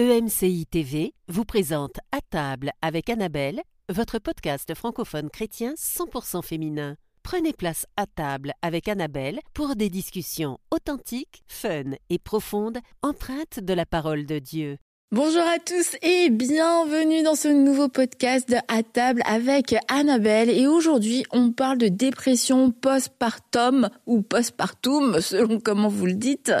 EMCI TV vous présente À table avec Annabelle, votre podcast francophone chrétien 100% féminin. Prenez place à table avec Annabelle pour des discussions authentiques, fun et profondes, empreintes de la parole de Dieu. Bonjour à tous et bienvenue dans ce nouveau podcast À table avec Annabelle. Et aujourd'hui on parle de dépression postpartum ou postpartum selon comment vous le dites.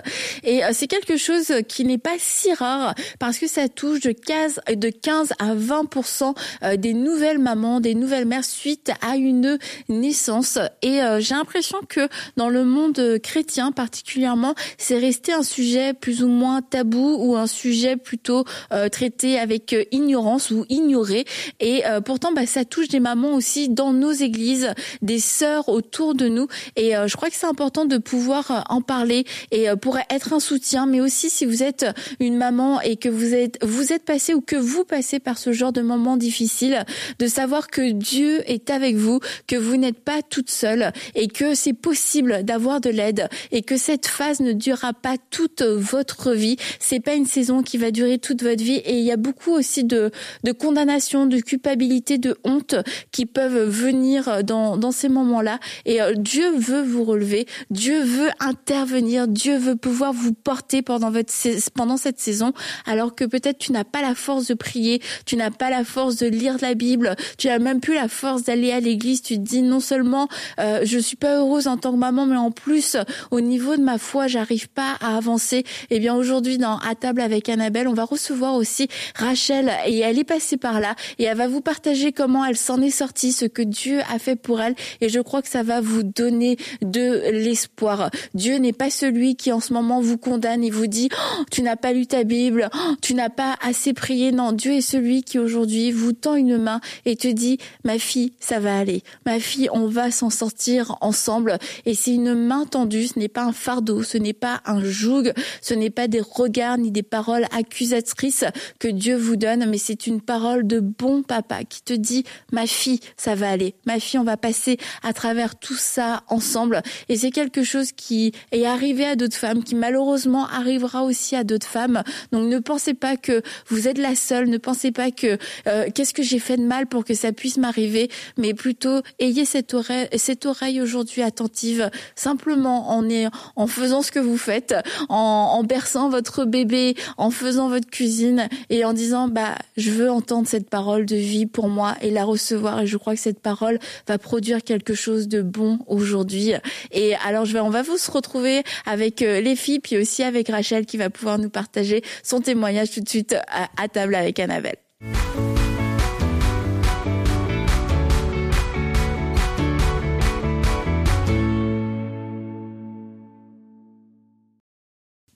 Et euh, c'est quelque chose qui n'est pas si rare parce que ça touche de 15, de 15 à 20% euh, des nouvelles mamans, des nouvelles mères suite à une naissance. Et euh, j'ai l'impression que dans le monde chrétien particulièrement c'est resté un sujet plus ou moins tabou ou un sujet plutôt euh, traité avec euh, ignorance ou ignoré. Et euh, pourtant, bah, ça touche des mamans aussi dans nos églises, des sœurs autour de nous. Et je crois que c'est important de pouvoir en parler et pour être un soutien. Mais aussi, si vous êtes une maman et que vous êtes vous êtes passé ou que vous passez par ce genre de moments difficiles, de savoir que Dieu est avec vous, que vous n'êtes pas toute seule et que c'est possible d'avoir de l'aide et que cette phase ne durera pas toute votre vie. C'est pas une saison qui va durer toute votre vie. Et il y a beaucoup aussi de, de condamnation, de culpabilité, de honte qui peuvent venir dans, dans ces moments-là. Et euh, Dieu veut vous relever. Dieu veut intervenir. Dieu veut pouvoir vous porter pendant votre pendant cette saison. Alors que peut-être tu n'as pas la force de prier, tu n'as pas la force de lire la Bible, tu n'as même plus la force d'aller à l'église. Tu te dis non seulement euh, je suis pas heureuse en tant que maman, mais en plus au niveau de ma foi, j'arrive pas à avancer. Eh bien aujourd'hui dans à table avec Annabelle, on va recevoir aussi Rachel. Et elle est passée par là. Et elle va vous partager comment elle s'en est sortie, ce que Dieu a fait pour elle. Et je crois que ça va vous donner de l'espoir. Dieu n'est pas celui qui en ce moment vous condamne et vous dit oh, tu n'as pas lu ta Bible, oh, tu n'as pas assez prié. Non, Dieu est celui qui aujourd'hui vous tend une main et te dit ma fille, ça va aller. Ma fille, on va s'en sortir ensemble. Et c'est une main tendue, ce n'est pas un fardeau, ce n'est pas un joug, ce n'est pas des regards ni des paroles accusatrices que Dieu vous donne, mais c'est une parole de bon papa qui te dit, ma fille, ça va aller. Ma fille, on va passer à travers tout ça ensemble. Et c'est quelque chose qui est arrivé à d'autres femmes, qui malheureusement arrivera aussi à d'autres femmes. Donc ne pensez pas que vous êtes la seule, ne pensez pas que euh, qu'est-ce que j'ai fait de mal pour que ça puisse m'arriver, mais plutôt ayez cette oreille, cette oreille aujourd'hui attentive, simplement en, faisant ce que vous faites, en, en berçant votre bébé, en faisant votre et en disant bah je veux entendre cette parole de vie pour moi et la recevoir et je crois que cette parole va produire quelque chose de bon aujourd'hui et alors on va vous se retrouver avec euh, les filles puis aussi avec Rachel qui va pouvoir nous partager son témoignage tout de suite à, à table avec Annabelle.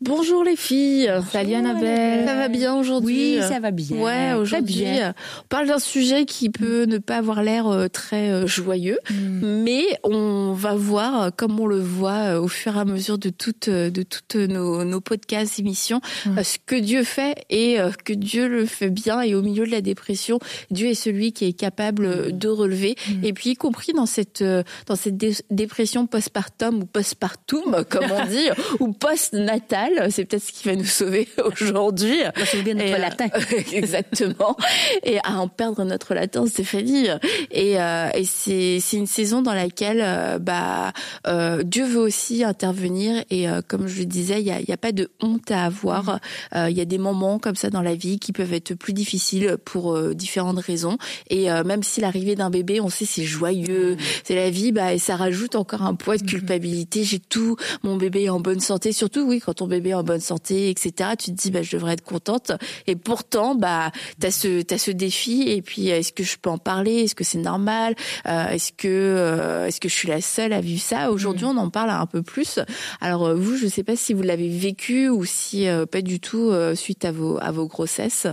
Bonjour les filles. Salut Annabelle. Ça va bien aujourd'hui Oui, ça va bien. Ouais, aujourd'hui, on parle d'un sujet qui peut ne pas avoir l'air euh, très euh, joyeux, mm. mais on va voir, euh, comme on le voit au fur et à mesure de toutes, de toutes nos, nos podcasts, émissions, mm. ce que Dieu fait et que Dieu le fait bien. Et au milieu de la dépression, Dieu est celui qui est capable mm. de relever. Et puis, y compris dans cette, dans cette dépression postpartum ou postpartum, comme on dit, ou post-natale, c'est peut-être ce qui va nous sauver aujourd'hui. sauver notre latin. exactement. Et à en perdre notre latin, Stéphanie. Et, euh, et c'est, c'est une saison dans laquelle euh, bah, euh, Dieu veut aussi intervenir. Et euh, comme je le disais, il n'y a, y a pas de honte à avoir. Mm. Il y a des moments comme ça dans la vie qui peuvent être plus difficiles pour différentes raisons. Et même si l'arrivée d'un bébé, on sait c'est joyeux, mm. c'est la vie, bah, et ça rajoute encore un poids de mm. culpabilité. J'ai tout, mon bébé est en bonne santé. Surtout, oui, quand ton bébé en bonne santé, etc. Tu te dis, bah, je devrais être contente. Et pourtant, bah, t'as ce, t'as ce défi. Et puis, est-ce que je peux en parler? Est-ce que c'est normal? Euh, Est-ce que, euh, est-ce que je suis la seule à vivre ça? Aujourd'hui, mm. on en parle un peu plus. Alors euh, vous, je sais pas si vous l'avez vécu ou si pas du tout suite à vos, à vos grossesses.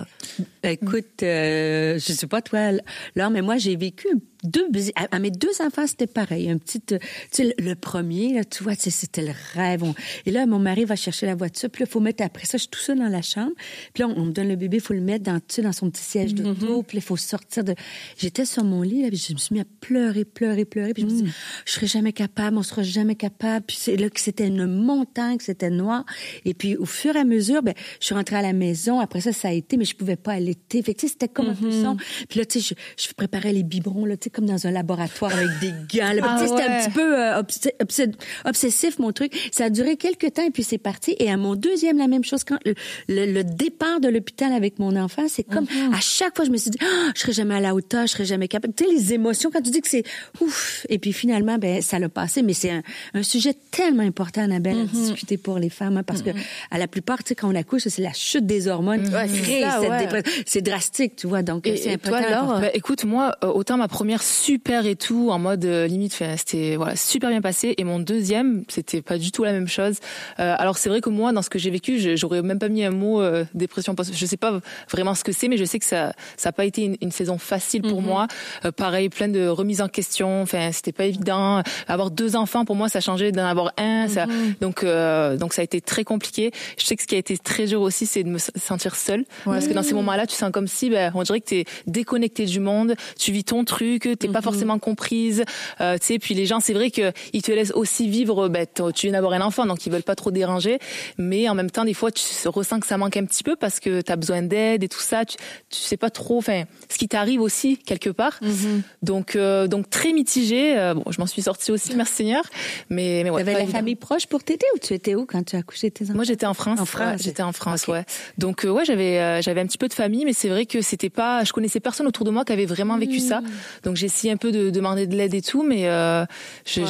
Écoute, euh, je sais pas toi, là, mais moi j'ai vécu deux à, mes deux enfants c'était pareil. Un petit tu sais le, premier là tu vois c'était le rêve. Et là mon mari va chercher la voiture puis il faut mettre après ça je suis tout seul dans la chambre. Puis là on, me donne le bébé il faut le mettre dans tu sais, dans son petit siège de mm puis il faut sortir de j'étais sur mon lit là puis je me suis mis à pleurer pleurer pleurer puis je me suis dit mm. je serai jamais capable on sera jamais capable. Puis c'est là que c'était une montagne que c'était noir. Et puis au fur et à mesure ben je suis rentrée à la maison. Après ça ça a été mais je pouvais pas allaiter fait que c'était comme un peu mm-hmm. puis là tu sais je, je préparais les biberons là tu sais comme dans un laboratoire avec des gants. Ah c'était un petit peu euh, obsessif mon truc. Ça a duré quelques temps et puis c'est parti. Et à mon deuxième la même chose quand le, départ de l'hôpital avec mon enfant, c'est comme mm-hmm. à chaque fois je me suis dit oh, je serai jamais à la hauteur, je serai jamais capable. Tu sais les émotions quand tu dis que c'est ouf et puis finalement ben ça l'a passé. Mais c'est un, sujet tellement important Annabelle à mm-hmm. discuter pour les femmes hein, parce que à la plupart tu sais quand on accouche c'est la chute des hormones C'est drastique tu vois donc c'est important. alors, bah, écoute moi euh, autant ma première super et tout, en mode euh, limite, c'était voilà super bien passé. Et mon deuxième, c'était pas du tout la même chose. Euh, alors c'est vrai que moi, dans ce que j'ai vécu, j'aurais même pas mis un mot euh, dépression post. Je sais pas vraiment ce que c'est, mais je sais que ça ça a pas été une, saison facile pour mhm. moi. pareil, plein de remises en question. Enfin, c'était pas évident. Avoir deux enfants pour moi, ça changeait d'en avoir un. Ça, mhm. donc donc ça a été très compliqué. Je sais que ce qui a été très dur aussi, c'est de me sentir seule, parce que dans ces moments-là, tu sens comme si, ben, on dirait que t'es déconnecté du monde. Tu vis ton truc, t'es pas forcément comprise. Euh, tu sais, puis les gens, c'est vrai que ils te laissent aussi vivre. Ben, tu viens d'avoir un enfant, donc ils veulent pas trop déranger, mais en même temps, des fois, tu ressens que ça manque un petit peu parce que tu as besoin d'aide et tout ça. Tu, tu sais pas trop, enfin, ce qui t'arrive aussi quelque part. Mm-hmm. Donc, euh, donc très mitigé. Euh, bon, je m'en suis sortie aussi, merci Seigneur. Mais, mais ouais. T'avais la famille proche pour t'aider ou tu étais où quand tu as accouché tes enfants? Moi, j'étais en France. En France, j'étais en France, ouais. Donc, ouais, j'avais, j'avais un petit peu de famille, mais c'est vrai que c'était pas, je connaissais personne autour de moi qui avait vraiment vécu ça. Mm. Donc, j'ai essayé un peu de de demander de l'aide et tout, mais euh, je,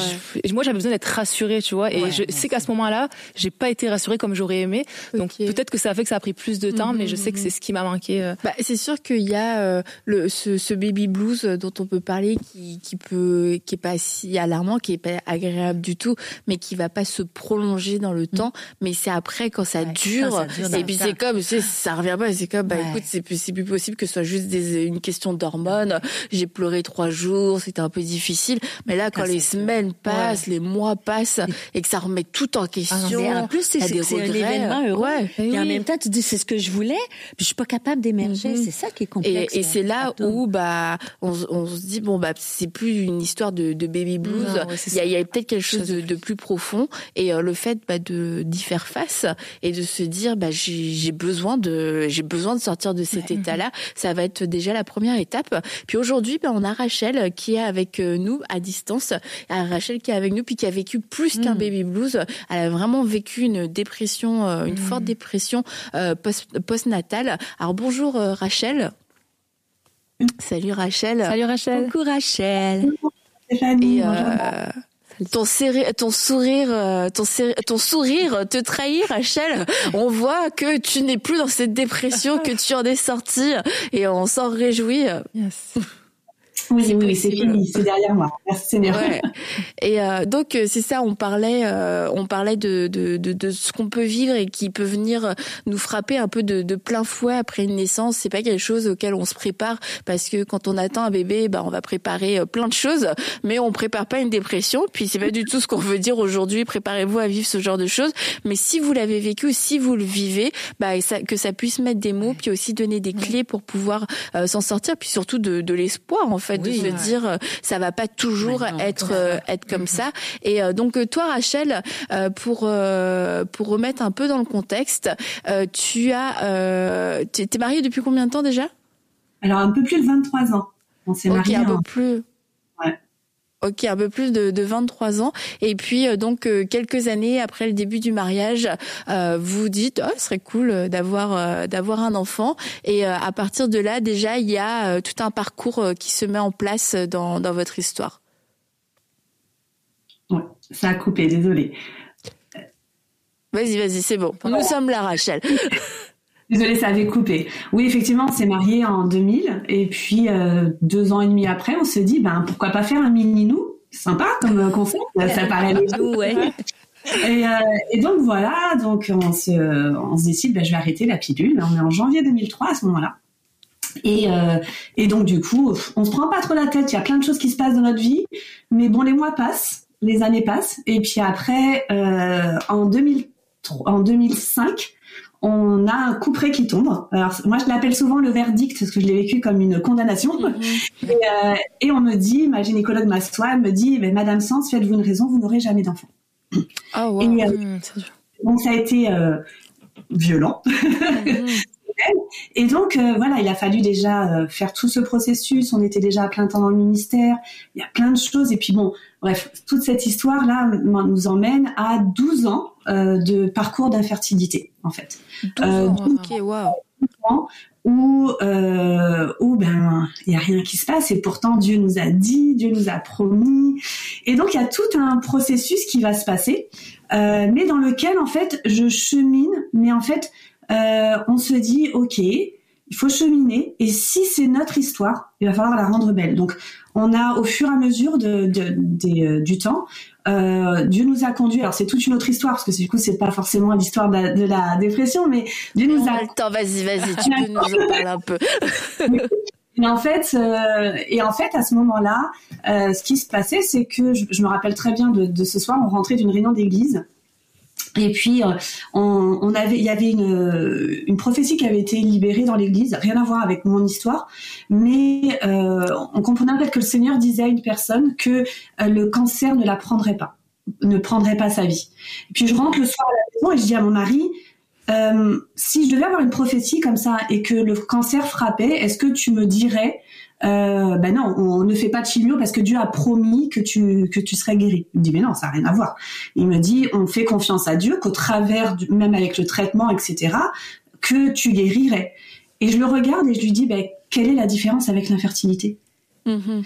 moi j'avais besoin d'être rassurée, tu vois. Et je sais qu'à ce moment-là, j'ai pas été rassurée comme j'aurais aimé. Donc peut-être que ça a fait que ça a pris plus de temps, mais je sais que mhm. c'est ce qui m'a manqué. Euh. Bah, c'est sûr qu'il y a euh, le, ce, ce, baby blues dont on peut parler, qui, qui peut, qui est pas si alarmant, qui est pas agréable du tout, mais qui va pas se prolonger dans le temps. Mais c'est après quand ça, dure, et puis c'est comme, ça revient pas. C'est comme, bah écoute, c'est c'est plus possible que ce soit juste des, une question d'hormones. J'ai pleuré trois jours c'était un peu difficile. Mais là, quand les semaines passent, les mois passent, et que ça remet tout en question. Ah, en plus, c'est un événement heureux. Et, en même temps, tu dis, c'est ce que je voulais, puis je suis pas capable d'émerger. Mhm. C'est ça qui est complexe. Et, c'est là où, bah, on, se dit, bon, bah, c'est plus une histoire de, baby blues. il y a, peut-être quelque chose de, plus profond. Et euh, le fait, bah, de, d'y faire face et de se dire, bah, j'ai besoin de, j'ai besoin de sortir de cet état-là. Ça va être déjà la première étape. Puis aujourd'hui, bah, on a Rachel qui est avec euh, nous à distance. Rachel qui est avec nous puis qui a vécu plus qu'un mm. baby blues. Elle a vraiment vécu une dépression, euh, une mm. forte dépression euh, post-natale. Alors bonjour Rachel. Salut Rachel. Salut Rachel. Coucou Rachel. Et, ton, ton sourire, ton, ton sourire te trahit, Rachel. On voit que tu n'es plus dans cette dépression, que tu en es sortie, et on s'en réjouit. Yes. Oui, oui, c'est fini, c'est derrière moi. Merci Seigneur. Ouais. Et euh, donc euh, c'est ça, on parlait, euh, on parlait de, de, de, de ce qu'on peut vivre et qui peut venir nous frapper un peu de, de plein fouet après une naissance. C'est pas quelque chose auquel on se prépare parce que quand on attend un bébé, bah on va préparer euh, plein de choses, mais on prépare pas une dépression. Puis c'est pas du tout ce qu'on veut dire aujourd'hui. Préparez-vous à vivre ce genre de choses. Mais si vous l'avez vécu, si vous le vivez, bah ça, que ça puisse mettre des mots, puis aussi donner des clés pour pouvoir s'en sortir, puis surtout de, de l'espoir en fait de se dire euh, ça va pas toujours être euh, être comme ça. Et euh, donc toi Rachel, pour pour remettre un peu dans le contexte, tu as t'es mariée depuis combien de temps déjà? Alors un peu plus de 23 ans. On s'est mariés. Un peu plus. Ok, un peu plus de, de 23 ans. Et puis euh, donc euh, quelques années après le début du mariage, euh, vous dites oh, ce serait cool d'avoir d'avoir un enfant. Et à partir de là, déjà, il y a tout un parcours qui se met en place dans, dans votre histoire. Ouais, ça a coupé, désolé. Vas-y, vas-y, c'est bon. Nous sommes là, Rachel. Désolée, ça avait coupé. Oui, effectivement, on s'est mariés en 2000 et puis euh, deux ans et demi après, on se dit, ben pourquoi pas faire un mini nous Sympa comme euh, concept, ça paraît nous, ouais. Et, euh, et, donc voilà, donc on se, on se décide, ben, je vais arrêter la pilule. On est en janvier 2003 à ce moment-là. Et, et donc du coup, on se prend pas trop la tête. Il y a plein de choses qui se passent dans notre vie, mais bon, les mois passent, les années passent, et puis après, en 2003, en 2005, on a un coup près qui tombe. Alors moi je l'appelle souvent le verdict parce que je l'ai vécu comme une condamnation. Mhm. Euh, et, on me dit, ma gynécologue m'assoit, me dit, mais Madame Sens, faites-vous une raison, vous n'aurez jamais d'enfant. Ah ouais. Euh, mmh, donc ça a été euh, violent. Mhm. Et donc voilà, il a fallu déjà faire tout ce processus. On était déjà à plein temps dans le ministère. Il y a plein de choses. Et puis bon, bref, toute cette histoire là nous emmène à 12 ans de parcours d'infertilité en fait. 12 euh, ok, wow. Où, euh, où ben il y a rien qui se passe et pourtant Dieu nous a dit, Dieu nous a promis et donc il y a tout un processus qui va se passer, euh, mais dans lequel en fait je chemine, mais en fait euh, on se dit ok il faut cheminer et si c'est notre histoire, il va falloir la rendre belle. Donc on a au fur et à mesure de, de, de euh, du temps euh, Dieu nous a conduits. Alors c'est toute une autre histoire parce que du coup c'est pas forcément l'histoire de, la dépression, mais Dieu nous a. le temps, vas-y, vas-y, tu peux nous en parler un peu. Et en fait, euh, et en fait, à ce moment-là, euh, ce qui se passait, c'est que je, me rappelle très bien de, de ce soir, on rentrait d'une réunion d'église et puis, euh, on, avait, il y avait une, une prophétie qui avait été libérée dans l'Église, rien à voir avec mon histoire, mais euh, on comprenait en fait que le Seigneur disait à une personne que euh, le cancer ne la prendrait pas, ne prendrait pas sa vie. Et puis je rentre le soir à la maison et je dis à mon mari, si je devais avoir une prophétie comme ça et que le cancer frappait, est-ce que tu me dirais euh, ben non, on ne fait pas de chimio parce que Dieu a promis que tu que tu serais guéri. Il me dit mais non, ça n'a rien à voir. Il me dit on fait confiance à Dieu qu'au travers, même avec le traitement, etc., que tu guérirais. Et je le regarde et je lui dis ben quelle est la différence avec l'infertilité? Mm-hmm.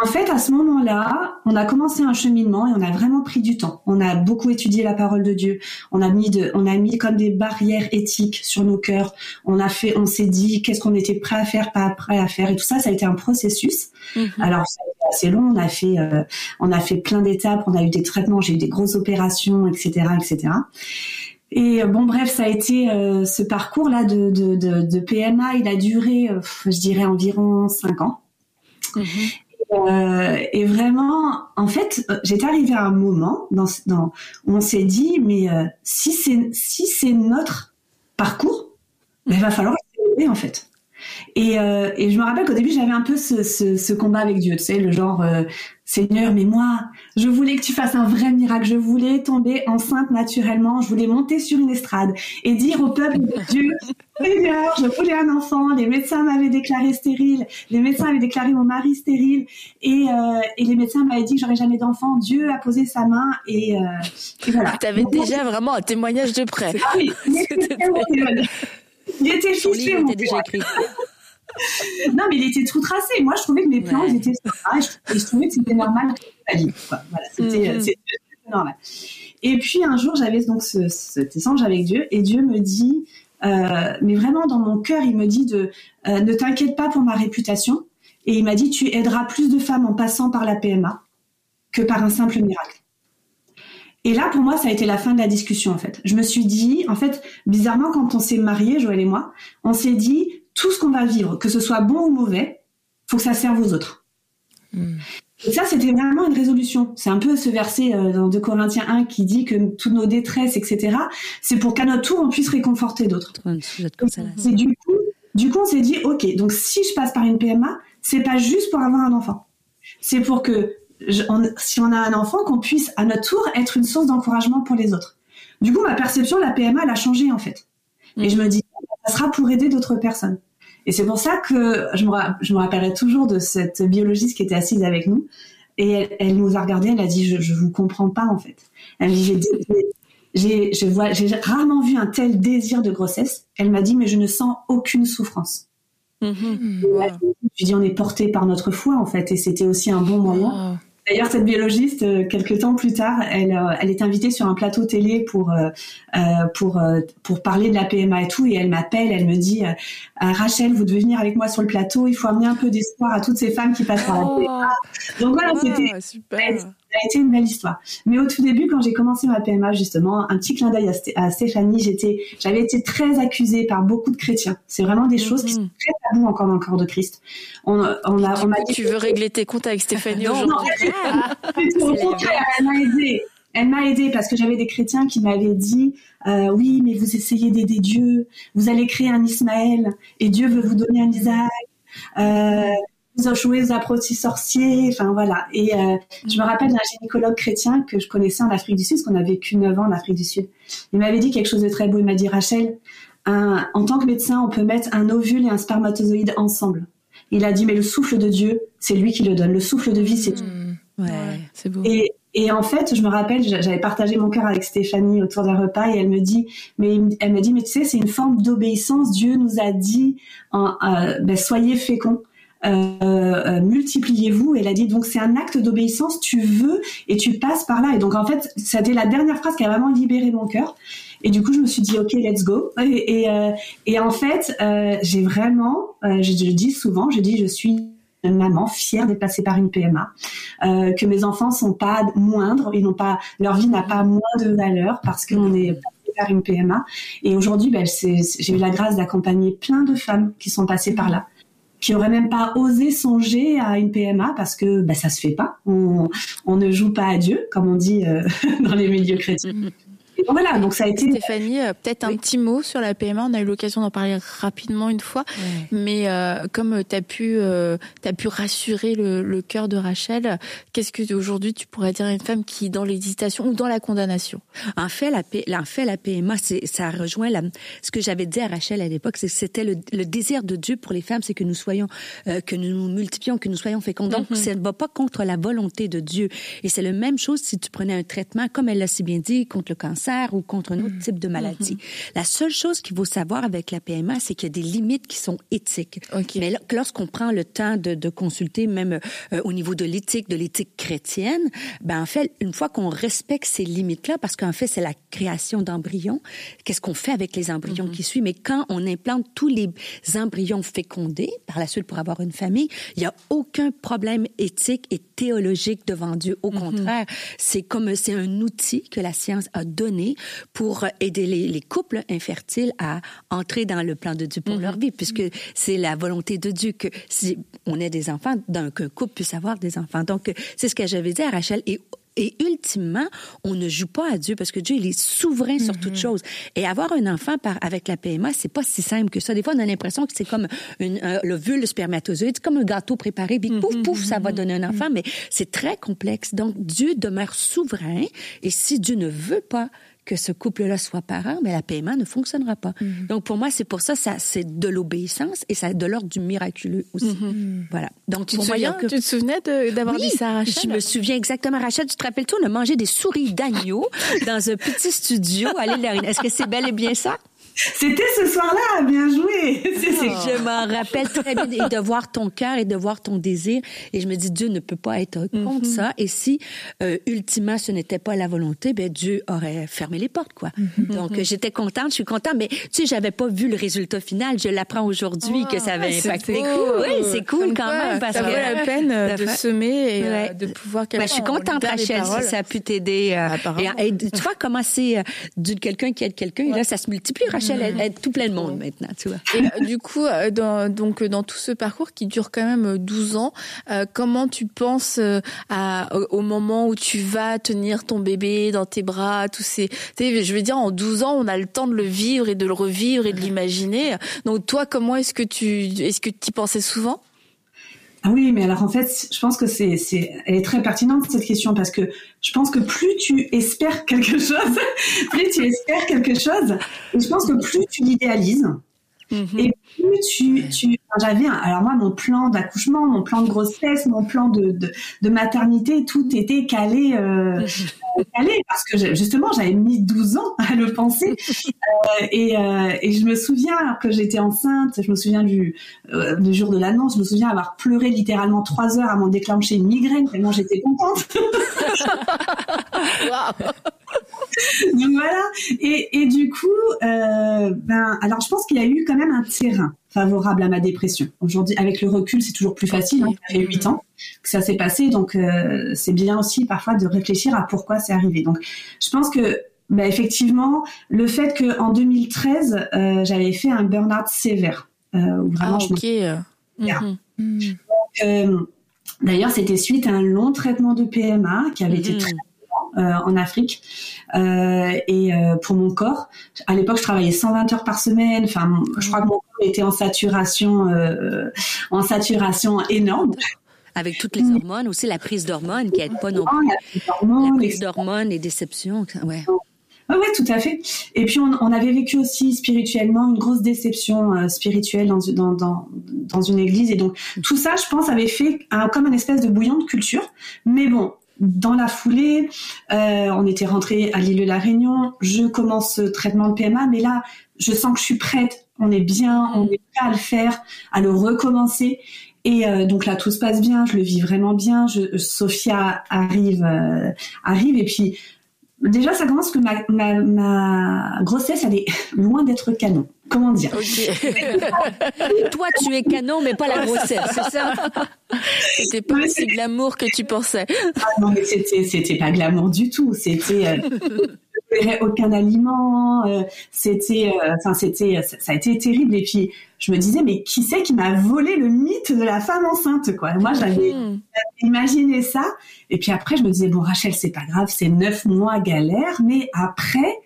En fait, à ce moment-là, on a commencé un cheminement et on a vraiment pris du temps. On a beaucoup étudié la parole de Dieu. On a mis de, on a mis comme des barrières éthiques sur nos cœurs. On a fait, on s'est dit qu'est-ce qu'on était prêt à faire, pas prêt à faire, et tout ça, ça a été un processus. Mhm. Alors, ça a été assez long. On a fait, euh, on a fait plein d'étapes. On a eu des traitements. J'ai eu des grosses opérations, etc., etc. Et euh, bon, bref, ça a été euh, ce parcours-là de, de, de, de, PMA. Il a duré, je dirais, environ cinq ans. Mhm. Euh, et vraiment, en fait, j'étais arrivée à un moment dans, dans où on s'est dit, mais euh, si c'est si c'est notre parcours, ben, il va falloir en fait. Et, euh, et je me rappelle qu'au début, j'avais un peu ce, ce, ce, combat avec Dieu, tu sais, le genre, euh, Seigneur, mais moi, je voulais que tu fasses un vrai miracle, je voulais tomber enceinte naturellement, je voulais monter sur une estrade et dire au peuple de Dieu, Seigneur, je voulais un enfant, les médecins m'avaient déclaré stérile, les médecins avaient déclaré mon mari stérile, et, euh, et les médecins m'avaient dit que j'aurais jamais d'enfant, Dieu a posé sa main, et, et voilà. Tu avais déjà vraiment un témoignage de près. Ah oui, il était fiché. Il était déjà écrit. non, mais il était tout tracé. Moi, je trouvais que mes plans, ils étaient et je, je, trouvais que c'était normal. Voilà, c'était mm normal. Et puis un jour, j'avais donc ce, cet échange avec Dieu, et Dieu me dit, euh, mais vraiment dans mon cœur, il me dit de euh, ne t'inquiète pas pour ma réputation. Et il m'a dit, tu aideras plus de femmes en passant par la PMA que par un simple miracle. Et là, pour moi, ça a été la fin de la discussion, en fait. Je me suis dit, en fait, bizarrement, quand on s'est mariés, Joël et moi, on s'est dit, tout ce qu'on va vivre, que ce soit bon ou mauvais, faut que ça serve aux autres. Hmm. Et ça, c'était vraiment une résolution. C'est un peu ce verset euh, dans 2 Corinthiens 1 qui dit que toutes nos détresses, etc., c'est pour qu'à notre tour, on puisse réconforter d'autres. C'est du coup, du coup, on s'est dit, OK, donc si je passe par une PMA, c'est pas juste pour avoir un enfant. C'est pour que si on a un enfant, qu'on puisse à notre tour être une source d'encouragement pour les autres. Du coup, ma perception de la PMA, elle a changé en fait. Et mm. je me dis, ça sera pour aider d'autres personnes. Et c'est pour ça que je me, je me rappellerai toujours de cette biologiste qui était assise avec nous. Et elle, nous a regardé, elle a dit, je, je vous comprends pas en fait. Elle me dit, j'ai, je vois, j'ai rarement vu un tel désir de grossesse. Elle m'a dit, mais je ne sens aucune souffrance. Mm-hmm. Je dis, on est porté par notre foi en fait, et c'était aussi un bon moyen. D'ailleurs, cette biologiste, euh, quelques temps plus tard, elle, euh, elle est invitée sur un plateau télé pour euh, pour pour parler de la PMA et tout, et elle m'appelle, elle me dit Rachel, vous devez venir avec moi sur le plateau, il faut amener un peu d'espoir à toutes ces femmes qui passent par la PMA. Donc voilà, c'était super. ça a été une belle histoire. Mais au tout début, quand j'ai commencé ma PMA, justement, un petit clin d'œil à, Stéphanie, j'étais, j'avais été très accusée par beaucoup de chrétiens. C'est vraiment des choses qui sont mhm. très taboues encore dans le corps de Christ. On, on a, on a tu veux régler tes comptes avec Stéphanie aujourd'hui? Non, non, elle m'a aidée. Elle m'a aidée parce que j'avais des chrétiens qui m'avaient dit euh, oui, mais vous essayez d'aider Dieu, vous allez créer un Ismaël et Dieu veut vous donner un Isaac. Euh, vous joué aux apprentis sorciers, enfin voilà. Et euh, je me rappelle d'un gynécologue chrétien que je connaissais en Afrique du Sud, parce qu'on a vécu 9 ans en Afrique du Sud. Il m'avait dit quelque chose de très beau. Il m'a dit Rachel, en tant que médecin, on peut mettre un ovule et un spermatozoïde ensemble. Il a dit mais le souffle de Dieu, c'est lui qui le donne. Le souffle de vie, c'est tout. Mmh. Ouais, c'est beau. Et, et en fait, je me rappelle, j'avais partagé mon cœur avec Stéphanie autour d'un repas et elle me dit, mais elle me dit, mais tu sais, c'est une forme d'obéissance. Dieu nous a dit, en, euh, ben, soyez féconds. Euh, euh, multipliez-vous. Elle a dit donc c'est un acte d'obéissance, tu veux et tu passes par là. Et donc en fait, c'était la dernière phrase qui a vraiment libéré mon cœur. Et du coup, je me suis dit ok, let's go. Et, et, euh, et en fait, euh, j'ai vraiment, je, je le dis souvent, je dis je suis une maman fière d'être passée par une PMA, euh, que mes enfants sont pas moindres, ils n'ont pas, leur vie n'a pas moins de valeur parce qu'on est passé par une PMA. Et aujourd'hui, ben, j'ai eu la grâce d'accompagner plein de femmes qui sont passées par là qui auraient même pas osé songer à une PMA parce que ben, ça se fait pas. On, ne joue pas à Dieu, comme on dit euh, dans les milieux chrétiens. Voilà, donc ça a été. Stéphanie, euh, peut-être un petit mot sur la PMA. On a eu l'occasion d'en parler rapidement une fois, mais euh, comme tu as pu, euh, as pu rassurer le, le cœur de Rachel, qu'est-ce que aujourd'hui tu pourrais dire à une femme qui est dans l'hésitation ou dans la condamnation En fait, la, en fait, la PMA, ça rejoint la, ce que j'avais dit à Rachel à l'époque, c'est c'était le, le, désir de Dieu pour les femmes, c'est que nous soyons, euh, que nous nous multiplions, que nous soyons féconds. Donc, mm-hmm. ça ne va pas contre la volonté de Dieu. Et c'est la même chose si tu prenais un traitement, comme elle l'a si bien dit, contre le cancer ou contre un autre mm. type de maladie. Mm-hmm. La seule chose qu'il faut savoir avec la PMA, c'est qu'il y a des limites qui sont éthiques. Mais lorsqu'on prend le temps de, de consulter, même euh, au niveau de l'éthique, de l'éthique chrétienne, ben en fait, une fois qu'on respecte ces limites-là, parce qu'en fait, c'est la création d'embryons, qu'est-ce qu'on fait avec les embryons mm-hmm. qui suivent? Mais quand on implante tous les embryons fécondés, par la suite pour avoir une famille, il n'y a aucun problème éthique et théologique devant Dieu. Au mm-hmm. contraire, c'est comme c'est un outil que la science a donné pour aider les, couples infertiles à entrer dans le plan de Dieu pour leur mhm. vie, puisque c'est la volonté de Dieu que si on ait des enfants, qu'un couple puisse avoir des enfants. Donc, c'est ce que j'avais dit à Rachel. Et et ultimement, on ne joue pas à Dieu parce que Dieu, il est souverain sur toute mhm. chose. Et avoir un enfant par, avec la PMA, c'est pas si simple que ça. Des fois, on a l'impression que c'est comme une, euh, l'ovule, le spermatozoïde, comme un gâteau préparé, puis pouf, mhm. pouf, ça va donner un enfant. Mais c'est très complexe. Donc, Dieu demeure souverain. Et si Dieu ne veut pas que ce couple-là soit parent, mais la paiement ne fonctionnera pas. Mhm. Donc pour moi, c'est pour ça, ça c'est de l'obéissance et ça de l'ordre du miraculeux aussi. Mhm. Voilà. Donc tu te, souviens, tu te souvenais d'avoir dit ça à Rachel? Je me souviens exactement. Rachel, tu te rappelles-tu, on a mangé des souris d'agneau dans un petit studio à l'île Est-ce que c'est bel et bien ça? C'était ce soir-là, bien joué. Je m'en rappelle très bien et de voir ton cœur et de voir ton désir. Et je me dis, Dieu ne peut pas être contre mm-hmm. ça. Et si, euh, ultimement, ce n'était pas la volonté, ben Dieu aurait fermé les portes, quoi. Mm-hmm. Donc, mm-hmm. j'étais contente, je suis contente. Mais tu sais, j'avais pas vu le résultat final. Je l'apprends aujourd'hui que ça avait impacté. Oui, c'est cool quand même parce ça vaut la peine euh, de semer et euh, de pouvoir. Ben, je suis contente, Rachel, si ça a pu t'aider. et, tu vois comment c'est quelqu'un qui aide quelqu'un. Et là, ça se multiplie, Rachel est tout plein de monde maintenant, tu vois. Et euh, du coup, euh, dans, donc dans tout ce parcours qui dure quand même 12 euh, ans, comment tu penses à, au moment où tu vas tenir ton bébé dans tes bras, tous ces, je veux dire, en 12 ans, on a le temps de le vivre et de le revivre et de l'imaginer. Donc toi, comment est-ce que tu, est-ce que tu y pensais souvent? Ah oui, mais alors en fait, je pense que c'est, c'est, elle est très pertinente cette question parce que je pense que plus tu espères quelque chose, plus tu espères quelque chose, je pense que plus tu l'idéalises, mm-hmm. et plus tu, tu j'avais, alors moi, mon plan d'accouchement, mon plan de grossesse, mon plan de, de, de maternité, tout était calé, euh, calé parce que justement, j'avais mis 12 ans à le penser. Euh, et, euh, et, je me souviens que j'étais enceinte, je me souviens du, euh, du jour de l'annonce, je me souviens avoir pleuré littéralement trois heures avant de déclencher une migraine, tellement j'étais contente. Donc voilà. Et, et du coup, euh, ben, alors je pense qu'il y a eu quand même un terrain favorable à ma dépression. Aujourd'hui, avec le recul, c'est toujours plus facile. Hein. Ça fait huit ans que ça s'est passé, donc euh, c'est bien aussi parfois de réfléchir à pourquoi c'est arrivé. Donc, je pense que ben, effectivement, le fait que en 2013, euh, j'avais fait un burn-out sévère, euh, où vraiment ah, je ok. Mm-hmm. Euh, d'ailleurs, c'était suite à un long traitement de PMA qui avait été mm-hmm. Euh, en Afrique euh, et euh, pour mon corps. À l'époque, je travaillais 120 heures par semaine. Enfin, je crois que mon corps était en saturation, en saturation énorme. Avec toutes les hormones, aussi la prise d'hormones qui aide pas non plus. La, prise d'hormones, les déceptions, ouais. Oui, ouais, tout à fait. Et puis on, on, avait vécu aussi spirituellement une grosse déception spirituelle dans, dans, dans, dans, une église. Et donc tout ça, je pense, avait fait un, comme une espèce de bouillon de culture. Mais bon, dans la foulée, euh, on était rentré à l'île de la Réunion. Je commence ce traitement de PMA, mais là, je sens que je suis prête. On est bien, on est prêt à le faire, à le recommencer. Et euh, donc là, tout se passe bien. Je le vis vraiment bien. Je, Sophia arrive, euh, arrive, et puis Déjà, ça commence que ma, ma, ma, grossesse, elle est loin d'être canon. Comment dire Toi, tu es canon, mais pas la grossesse, c'est ça C'était pas aussi glamour que tu pensais. Ah non, mais c'était, c'était pas glamour du tout. C'était, euh, aucun aliment. Euh, c'était, euh, enfin, c'était, ça a été terrible. Et puis, je me disais, mais qui c'est qui m'a volé le mythe de la femme enceinte, quoi? Moi, j'avais hmm. imaginé ça. Et puis après, je me disais, bon, Rachel, c'est pas grave, c'est neuf mois galère, mais après,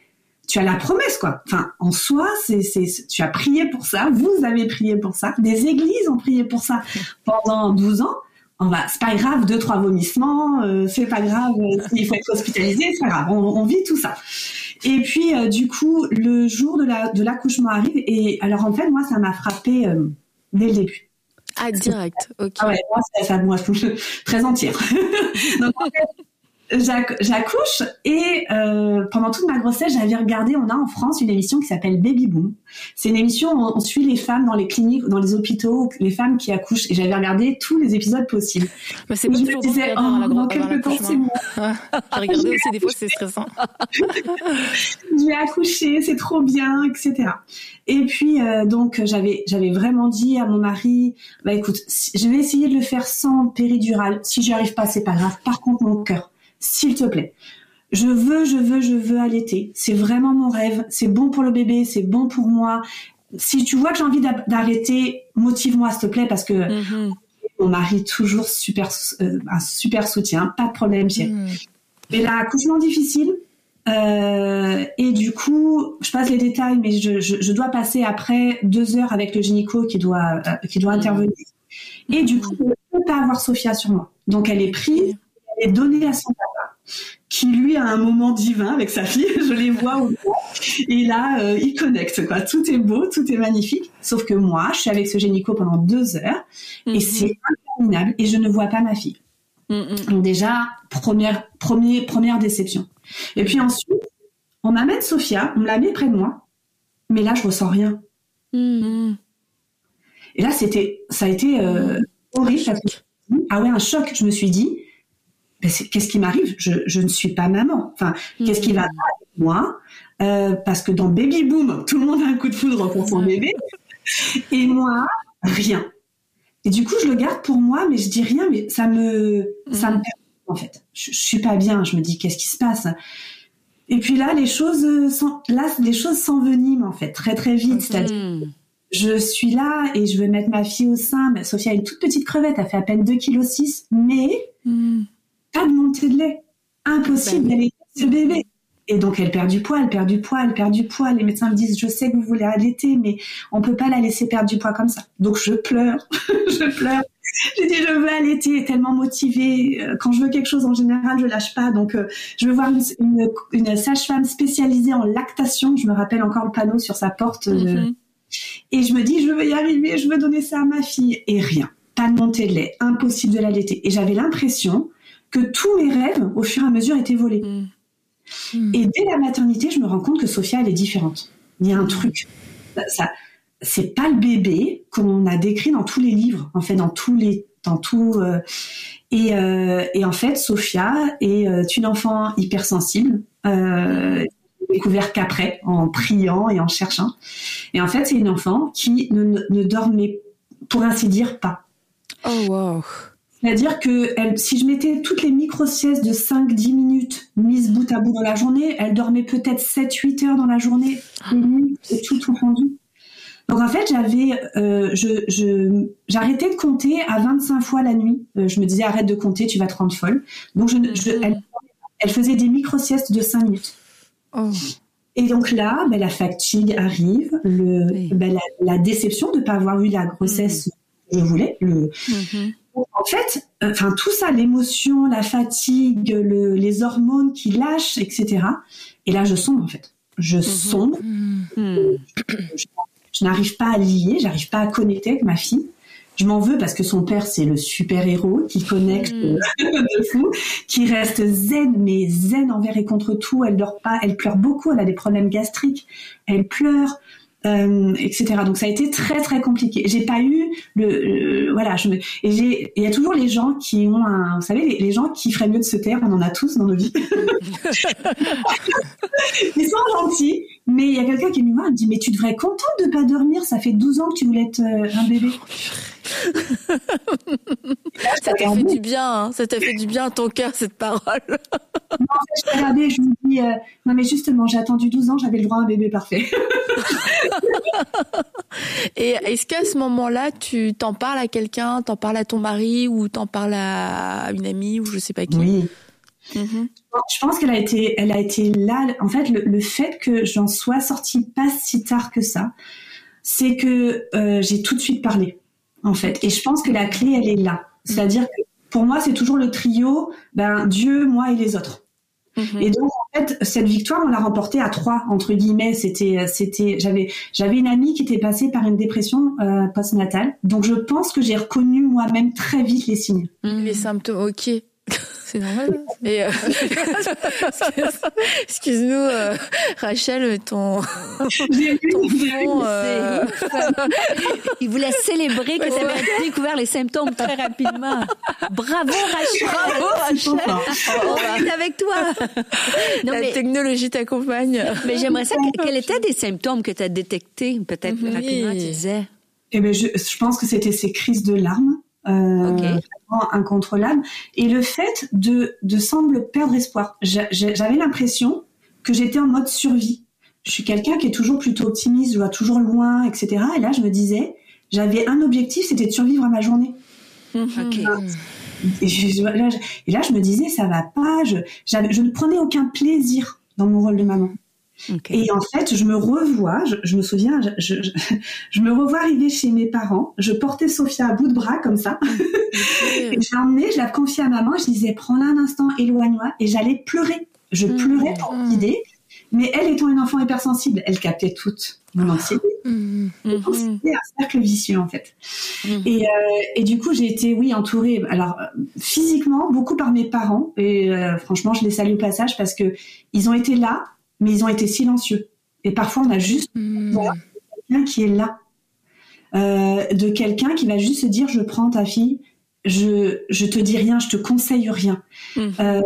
tu as la promesse, quoi. Enfin, en soi, c'est, c'est, tu as prié pour ça, vous avez prié pour ça, des églises ont prié pour ça pendant 12 ans. On va, c'est pas grave, deux, trois vomissements, euh, c'est pas grave, euh, il faut être hospitalisé, c'est pas grave, on, vit tout ça. Et puis, euh, du coup, le jour de, la, de l'accouchement arrive, et alors en fait, moi, ça m'a frappé dès le début. Ah, direct, ok. Ah ouais, moi, ça, ça moi, je suis très entière. Donc, en fait, j'accouche et euh, pendant toute ma grossesse, j'avais regardé, on a en France une émission qui s'appelle Baby Boom. C'est une émission où on suit les femmes dans les cliniques, dans les hôpitaux, les femmes qui accouchent et j'avais regardé tous les épisodes possibles. Mais c'est pas toujours disais, oh, la dans quelques temps, c'est moi. J'ai regardé aussi des fois, c'est stressant. J'ai accouché, c'est trop bien, etc. Et puis euh, donc j'avais j'avais vraiment dit à mon mari, bah écoute, je vais essayer de le faire sans péridurale. Si j'y arrive pas, c'est pas grave. Par contre, mon cœur s'il te plaît. Je veux, je veux, je veux allaiter. C'est vraiment mon rêve. C'est bon pour le bébé, c'est bon pour moi. Si tu vois que j'ai envie d'arrêter, motive-moi, s'il te plaît, parce que mm-hmm. mon mari toujours super, euh, un super soutien, pas de problème, chérie. Mm. Mais là, accouchement difficile. Euh, et du coup, je passe les détails, mais je, dois passer après deux heures avec le gynéco qui doit, euh, qui doit mm. intervenir. Et du coup, je ne peux pas avoir Sophia sur moi. Donc, elle est prise est donné à son papa, qui lui a un moment divin avec sa fille. Je les vois au et là, euh, il connecte quoi. Tout est beau, tout est magnifique. Sauf que moi, je suis avec ce génico pendant deux heures et mhm. c'est interminable et je ne vois pas ma fille. Mhm. Donc déjà, première, premier, première déception. Et puis ensuite, on m'amène Sophia, on me la met près de moi, mais là, je ressens rien. Mhm. Et là, c'était, ça a été euh, horrible. Ah ouais, un choc. Je me suis dit, qu'est-ce qui m'arrive? Je, ne suis pas maman. Enfin, qu'est-ce qui va pas avec moi? Euh, Parce que dans Baby Boom, tout le monde a un coup de foudre pour son bébé. Et moi, rien. Et du coup, je le garde pour moi, mais je dis rien, mais ça me, ça me en fait. Je, je suis pas bien. Je me dis, qu'est-ce qui se passe? Et puis là, les choses, sont, là, les choses s'enveniment en fait très très vite. C'est-à-dire, je suis là et je veux mettre ma fille au sein. Mais Sophia a une toute petite crevette, elle fait à peine 2,6 kg, mais mm pas de montée de lait. Impossible ben d'aller ce bébé. Et donc elle perd du poids, elle perd du poids, elle perd du poids. Les médecins me disent, je sais que vous voulez allaiter, mais on peut pas la laisser perdre du poids comme ça. Donc je pleure, je pleure. J'ai dit, je veux allaiter, tellement motivée. Euh, quand je veux quelque chose, en général, je lâche pas. Donc, euh, je veux voir une, une, sage-femme spécialisée en lactation. Je me rappelle encore le panneau sur sa porte. Euh, mm-hmm. et je me dis, je veux y arriver, je veux donner ça à ma fille. Et rien. Pas de montée de lait. Impossible de l'allaiter. Et j'avais l'impression que tous mes rêves, au fur et à mesure, étaient volés. Mm. Mm. Et dès la maternité, je me rends compte que Sophia, elle est différente. Il y a un truc. Ça, c'est pas le bébé qu'on a décrit dans tous les livres, en fait, dans tous les, dans tout. Euh, et, euh, et, en fait, Sophia est euh, une enfant hypersensible, Euh, découvert qu'après, en priant et en cherchant. Et en fait, c'est une enfant qui ne, ne, dormait, pour ainsi dire, pas. Oh wow. C'est-à-dire que elle, si je mettais toutes les micro-siestes de 5-10 minutes mises bout à bout dans la journée, elle dormait peut-être 7-8 heures dans la journée, ah, et tout tout rendu. Donc en fait, j'avais, euh, je, je, j'arrêtais de compter à 25 fois la nuit. Euh, je me disais arrête de compter, tu vas te rendre folle. Donc je, je mm-hmm. elle, elle, faisait des micro-siestes de 5 minutes. Oh. Et donc là, ben, la fatigue arrive, le, ben, la, déception de ne pas avoir eu la grossesse mm-hmm. que je voulais. Le, mm-hmm. En fait, enfin tout ça, l'émotion, la fatigue, les hormones qui lâchent, etc. Et là, je sombre en fait. Je mhm. sombre. Mhm. Je, n'arrive pas à lier, j'arrive pas à connecter avec ma fille. Je m'en veux parce que son père c'est le super héros qui connecte mhm. de fou, qui reste zen mais zen envers et contre tout. Elle dort pas, elle pleure beaucoup, elle a des problèmes gastriques, elle pleure euh, etc. Donc ça a été très très compliqué. J'ai pas eu le, voilà, je me, et j'ai, il y a toujours les gens qui ont un, vous savez, les, gens qui feraient mieux de se taire, on en a tous dans nos vies. Ils sont gentils, mais il y a quelqu'un qui me dit mais tu devrais être contente de pas dormir, ça fait 12 ans que tu voulais être euh, un bébé. Ça t'a fait du bien, hein. ça t'a fait du bien à ton cœur cette parole. non, je regardé, je me dis euh, non mais justement, j'ai attendu 12 ans, j'avais le droit à un bébé parfait. Et est-ce qu'à ce, moment-là, tu t'en parles à quelqu'un, t'en parles à ton mari ou t'en parles à une amie ou je sais pas qui? Oui. Mhm. Je pense qu'elle a été, elle a été là. En fait, le, fait que j'en sois sortie pas si tard que ça, c'est que euh, j'ai tout de suite parlé, en fait. Et je pense que la clé, elle est là. C'est-à-dire que pour moi, c'est toujours le trio, ben Dieu, moi et les autres. Mhm. Et donc en fait cette victoire on l'a remportée à trois entre guillemets c'était c'était j'avais j'avais une amie qui était passée par une dépression euh, postnatale donc je pense que j'ai reconnu moi-même très vite les signes les symptômes ok c'est normal. Et euh, excuse-nous, euh, Rachel, ton, ton fond, euh... il voulait célébrer que tu avais découvert les symptômes très rapidement. Bravo Rachel. Bravo Rachel. On est avec toi. Non, La technologie t'accompagne. Mais j'aimerais ça. Quels étaient des symptômes que tu as détectés, peut-être rapidement, tu disais? Eh ben, je, je pense que c'était ces crises de larmes euh, incontrôlable. Et le fait de, de semble perdre espoir. J'avais l'impression que j'étais en mode survie. Je suis quelqu'un qui est toujours plutôt optimiste, je vois toujours loin, etc. Et là, je me disais, j'avais un objectif, c'était de survivre à ma journée. Mhm. Et, là, je me disais, ça va pas. Je, je ne prenais aucun plaisir dans mon rôle de maman. Et en fait, je me revois, je, me souviens, je, je, me revois arriver chez mes parents. Je portais Sophia à bout de bras comme ça. et je l'ai je la confiais à maman. Je disais, prends-la un instant, éloigne-moi. Et j'allais pleurer. Je mm. pleurais pour mm. l'idée. Mais elle étant une enfant hypersensible, elle captait toute mon anxiété. Mm. C'était un cercle vicieux en fait. Et, euh, et, du coup, j'ai été, oui, entourée, alors physiquement, beaucoup par mes parents. Et euh, franchement, je les salue au passage parce que ils ont été là mais ils ont été silencieux. Et parfois, on a juste hmm. quelqu'un qui est là, euh, de quelqu'un qui va juste se dire, je prends ta fille, je je te dis rien, je te conseille rien. Hmm. Euh,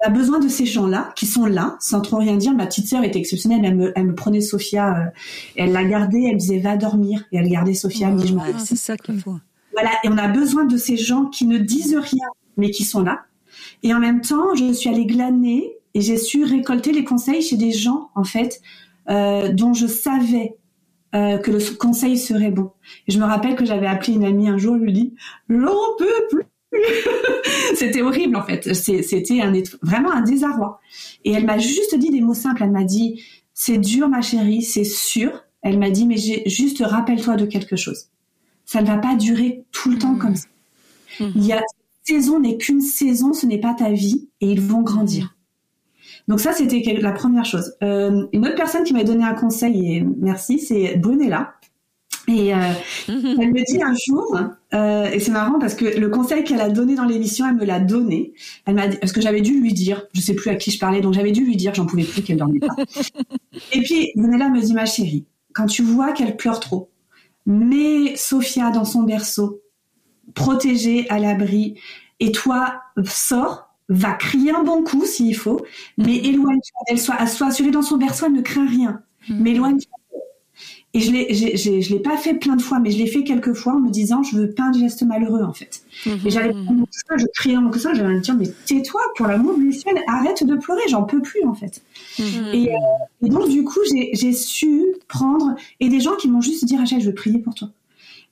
on a besoin de ces gens-là qui sont là, sans trop rien dire. Ma petite sœur était exceptionnelle. Elle me, elle me prenait Sophia, euh, elle la gardait, elle disait va dormir, et elle gardait Sophia. Oh, c'est ça qu'il faut. Voilà, et on a besoin de ces gens qui ne disent rien, mais qui sont là. Et en même temps, je suis allée glaner et j'ai su récolter les conseils chez des gens, en fait, euh, dont je savais euh, que le conseil serait bon. Et je me rappelle que j'avais appelé une amie un jour, elle lui dit « J'en peux plus !» C'était horrible, en fait. C'était un, vraiment un désarroi. Et elle m'a juste dit des mots simples. Elle m'a dit « C'est dur, ma chérie, c'est sûr. » Elle m'a dit « Mais juste rappelle-toi de quelque chose. Ça ne va pas durer tout le temps mmh. comme ça. Mmh. Il y a saison n'est qu'une saison, ce n'est pas ta vie, et ils vont grandir. Donc ça, c'était la première chose. Euh, une autre personne qui m'a donné un conseil, et merci, c'est Brunella. Et euh, elle me dit un jour, euh, et c'est marrant parce que le conseil qu'elle a donné dans l'émission, elle me l'a donné. Elle m'a parce que j'avais dû lui dire, je sais plus à qui je parlais, donc j'avais dû lui dire, j'en pouvais plus qu'elle dormait pas. et puis Brunella me dit, ma chérie, quand tu vois qu'elle pleure trop, mets Sophia dans son berceau, protégée à l'abri, et toi sors va crier un bon coup s'il faut, mais éloigne-toi. Elle soit, soit assurée dans son berceau, elle ne craint rien. Mais éloigne-toi et je l'ai, je l'ai pas fait plein de fois, mais je l'ai fait quelques fois en me disant, je veux pas un geste malheureux, en fait. Mhm. Et j'allais prendre mon je criais dans mon coussin, j'allais me dire, mais tais-toi, pour l'amour du ciel, arrête de pleurer, j'en peux plus, en fait. Mhm. Et, euh, et, donc, du coup, j'ai su prendre, et des gens qui m'ont juste dit, Rachel, je veux prier pour toi.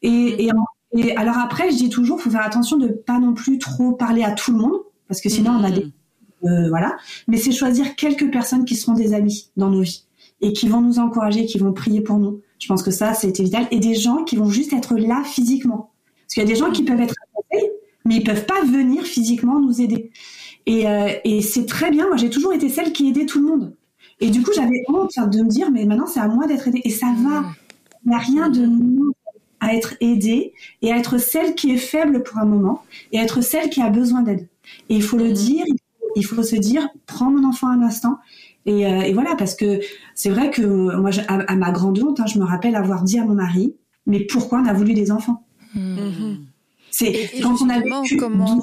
Et, mhm. et, et, alors après, je dis toujours, faut faire attention de pas non plus trop parler à tout le monde, parce que sinon, on a des, euh, voilà. Mais c'est choisir quelques personnes qui seront des amis dans nos vies et qui vont nous encourager, qui vont prier pour nous. Je pense que ça, c'était vital. Et des gens qui vont juste être là physiquement. Parce qu'il y a des gens qui peuvent être à mais ils peuvent pas venir physiquement nous aider. Et, euh, et c'est très bien. Moi, j'ai toujours été celle qui aidait tout le monde. Et du coup, j'avais honte de me dire, mais maintenant, c'est à moi d'être aidée. Et ça va. Il n'y a rien de mieux à être aidée et à être celle qui est faible pour un moment et à être celle qui a besoin d'aide. Et il faut le dire, il faut se dire, prends mon enfant un instant. Et, euh, et, voilà, parce que c'est vrai que moi, à, ma grande honte, hein, je me rappelle avoir dit à mon mari, mais pourquoi on a voulu des enfants? Mmh. C'est quand on a vécu, comment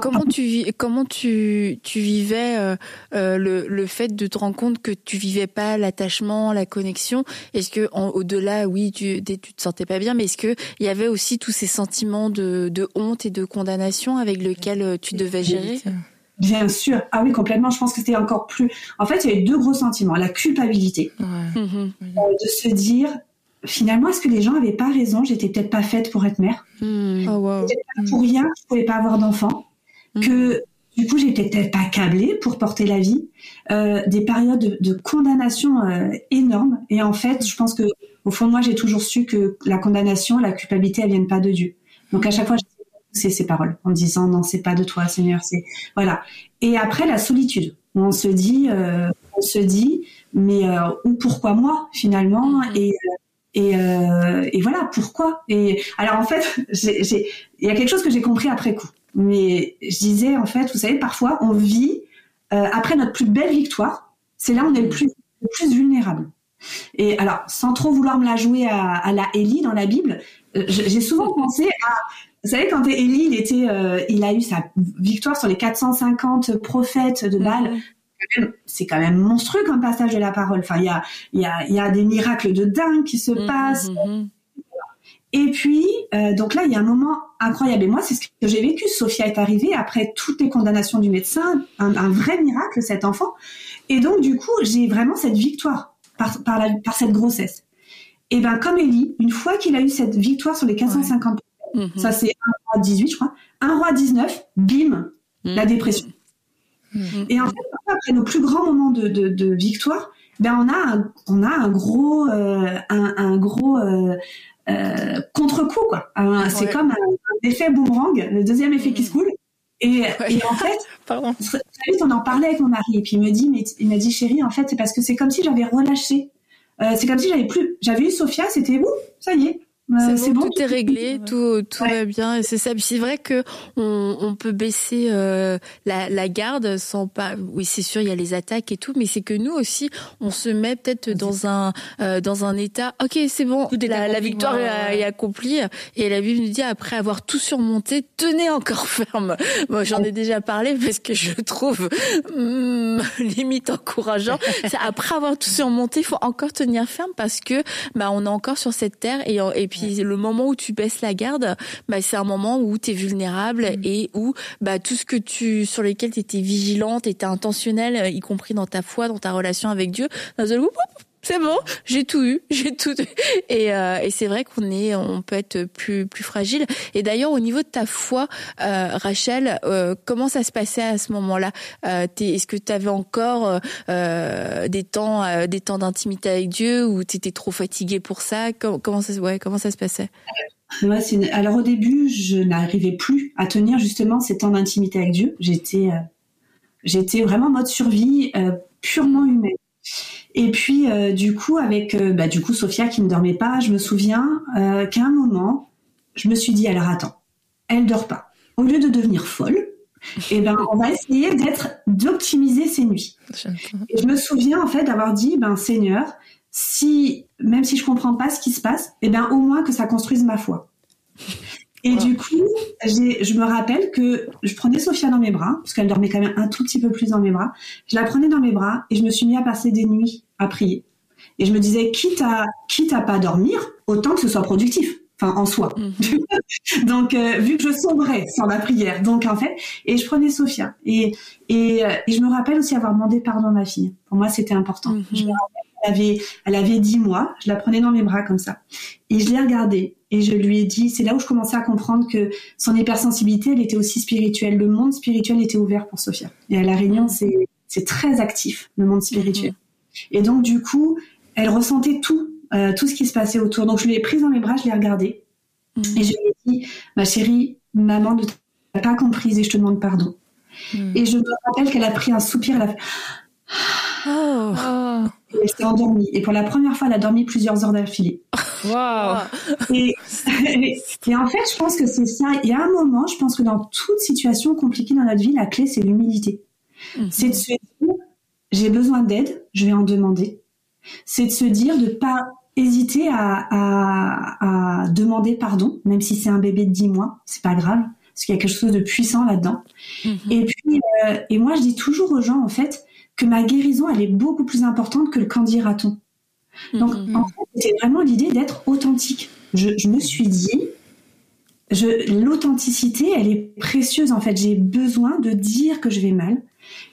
comment tu comment tu tu vivais euh, euh, le, le fait de te rendre compte que tu vivais pas l'attachement, la connexion? Est-ce que au-delà, oui, tu tu te sentais pas bien, mais est-ce que il y avait aussi tous ces sentiments de, de honte et de condamnation avec lesquels tu devais gérer? Bien sûr. Ah oui, complètement. Je pense que c'était encore plus. En fait, il y avait deux gros sentiments. La culpabilité. Mhm. Euh, de se dire, finalement, est-ce que les gens avaient pas raison? J'étais peut-être pas faite pour être mère. Mm. Oh, pour rien, je pouvais pas avoir d'enfant. Que du coup, j'étais peut-être pas câblée pour porter la vie. Euh, des périodes de, condamnation euh, énormes. Et en fait, je pense que au fond de moi, j'ai toujours su que la condamnation, la culpabilité, elles viennent pas de Dieu. Donc à chaque fois, c'est ces paroles en disant non c'est pas de toi Seigneur c'est voilà et après la solitude où on se dit euh, on se dit mais euh, ou pourquoi moi finalement mm-hmm. et et, euh, et voilà pourquoi? Et alors en fait j'ai il y a quelque chose que j'ai compris après coup mais je disais en fait vous savez parfois on vit euh, après notre plus belle victoire c'est là où on est le plus le plus vulnérable et alors sans trop vouloir me la jouer à, à la Élie dans la Bible euh, j'ai souvent pensé à vous savez, quand Élie, il était, euh, il a eu sa victoire sur les 450 prophètes de Baal. C'est quand même monstrueux comme passage de la parole. Enfin, il y a, il y a, il y a des miracles de dingue qui se mhm, passent. Mhm. Et puis, euh, donc là, il y a un moment incroyable. Et moi, c'est ce que j'ai vécu. Sophia est arrivée après toutes les condamnations du médecin, un, un vrai miracle, cet enfant. Et donc, du coup, j'ai vraiment cette victoire par, par, la, par cette grossesse. Et ben, comme Élie, une fois qu'il a eu cette victoire sur les 450 Mhm. Ça, c'est un roi 18, je crois. Un roi 19, bim, mhm. la dépression. Mhm. Et en fait, après nos plus grands moments de, de, de victoire, ben on a un, on a un gros, euh, un, un, gros euh, euh, contre-coup, quoi. C'est comme un, effet boomerang, le deuxième effet qui se coule. Et, et, en fait, Pardon. très vite, on en parlait avec mon mari, et puis il me dit, mais il m'a dit, chérie, en fait, c'est parce que c'est comme si j'avais relâché. Euh, c'est comme si j'avais plus, j'avais eu Sophia, c'était où ça y est, c'est bon, tout est réglé, tout tout va bien. Et c'est ça. C'est vrai que on, on peut baisser euh, la, la, garde sans pas. Oui, c'est sûr, il y a les attaques et tout, mais c'est que nous aussi, on se met peut-être dans un euh, dans un état. Ok, c'est bon, la, la, victoire est, accomplie. Et la Bible nous dit après avoir tout surmonté, tenez encore ferme. Moi, j'en ai déjà parlé parce que je trouve hmm, limite encourageant. après avoir tout surmonté, il faut encore tenir ferme parce que bah on est encore sur cette terre et et puis puis le moment où tu baisses la garde, bah, c'est un moment où tu es vulnérable mm. et où bah, tout ce que tu sur lesquels tu étais vigilante, tu étais intentionnelle, y compris dans ta foi, dans ta relation avec Dieu, c'est bon, j'ai tout eu, j'ai tout euh, et c'est vrai qu'on est, on peut être plus plus fragile. Et d'ailleurs, au niveau de ta foi, euh, Rachel, euh, comment ça se passait à ce moment-là? Euh, Est-ce que tu avais encore des temps, des temps d'intimité avec Dieu, ou tu étais trop fatiguée pour ça? Comment, ça, ouais, comment ça se passait? Alors au début, je n'arrivais plus à tenir justement ces temps d'intimité avec Dieu. J'étais, j'étais vraiment en mode survie purement humaine. Et puis euh, du coup avec euh, bah, du coup Sophia qui ne dormait pas, je me souviens euh, qu'à un moment, je me suis dit alors attends, elle dort pas. Au lieu de devenir folle, eh ben on va essayer d'être d'optimiser ses nuits. Je me souviens en fait d'avoir dit ben Seigneur, si même si je comprends pas ce qui se passe, eh ben au moins que ça construise ma foi. Et du coup, je me rappelle que je prenais Sophia dans mes bras, parce qu'elle dormait quand même un tout petit peu plus dans mes bras. Je la prenais dans mes bras et je me suis mis à passer des nuits à prier. Et je me disais, quitte à, quitte à pas dormir, autant que ce soit productif. Enfin, en soi. Mhm. donc, euh, vu que je sombrais sans la prière, donc en fait, et je prenais Sophia. Et, et, euh, et je me rappelle aussi avoir demandé pardon à ma fille. Pour moi, c'était important. Mhm. Je me rappelle, elle avait, elle avait 10 mois. Je la prenais dans mes bras comme ça. Et je l'ai regardée et je lui ai dit, c'est là où je commençais à comprendre que son hypersensibilité, elle était aussi spirituelle. Le monde spirituel était ouvert pour Sophia. Et à La Réunion, c'est, c'est très actif, le monde spirituel. Mhm. Et donc, du coup, elle ressentait tout, euh, tout ce qui se passait autour. Donc je l'ai prise dans mes bras, je l'ai regardée mm. et je lui ai dit, ma chérie, maman ne t'a pas comprise et je te demande pardon. Mm. Et je me rappelle qu'elle a pris un soupir, elle a fait... Oh. Et elle s'est endormie. Et pour la première fois, elle a dormi plusieurs heures d'affilée. Wow. Et, et, en fait, je pense que c'est ça. Il y a un moment, je pense que dans toute situation compliquée dans notre vie, la clé, c'est l'humilité. Mm-hmm. C'est de se dire, j'ai besoin d'aide, je vais en demander c'est de se dire de pas hésiter à, demander pardon, même si c'est un bébé de 10 mois, c'est pas grave, parce qu'il y a quelque chose de puissant là-dedans. Mhm. Et puis, euh, et moi, je dis toujours aux gens, en fait, que ma guérison, elle est beaucoup plus importante que le candy raton. Donc, mhm. en fait, c'est vraiment l'idée d'être authentique. Je, je, me suis dit, l'authenticité, elle est précieuse, en fait. J'ai besoin de dire que je vais mal.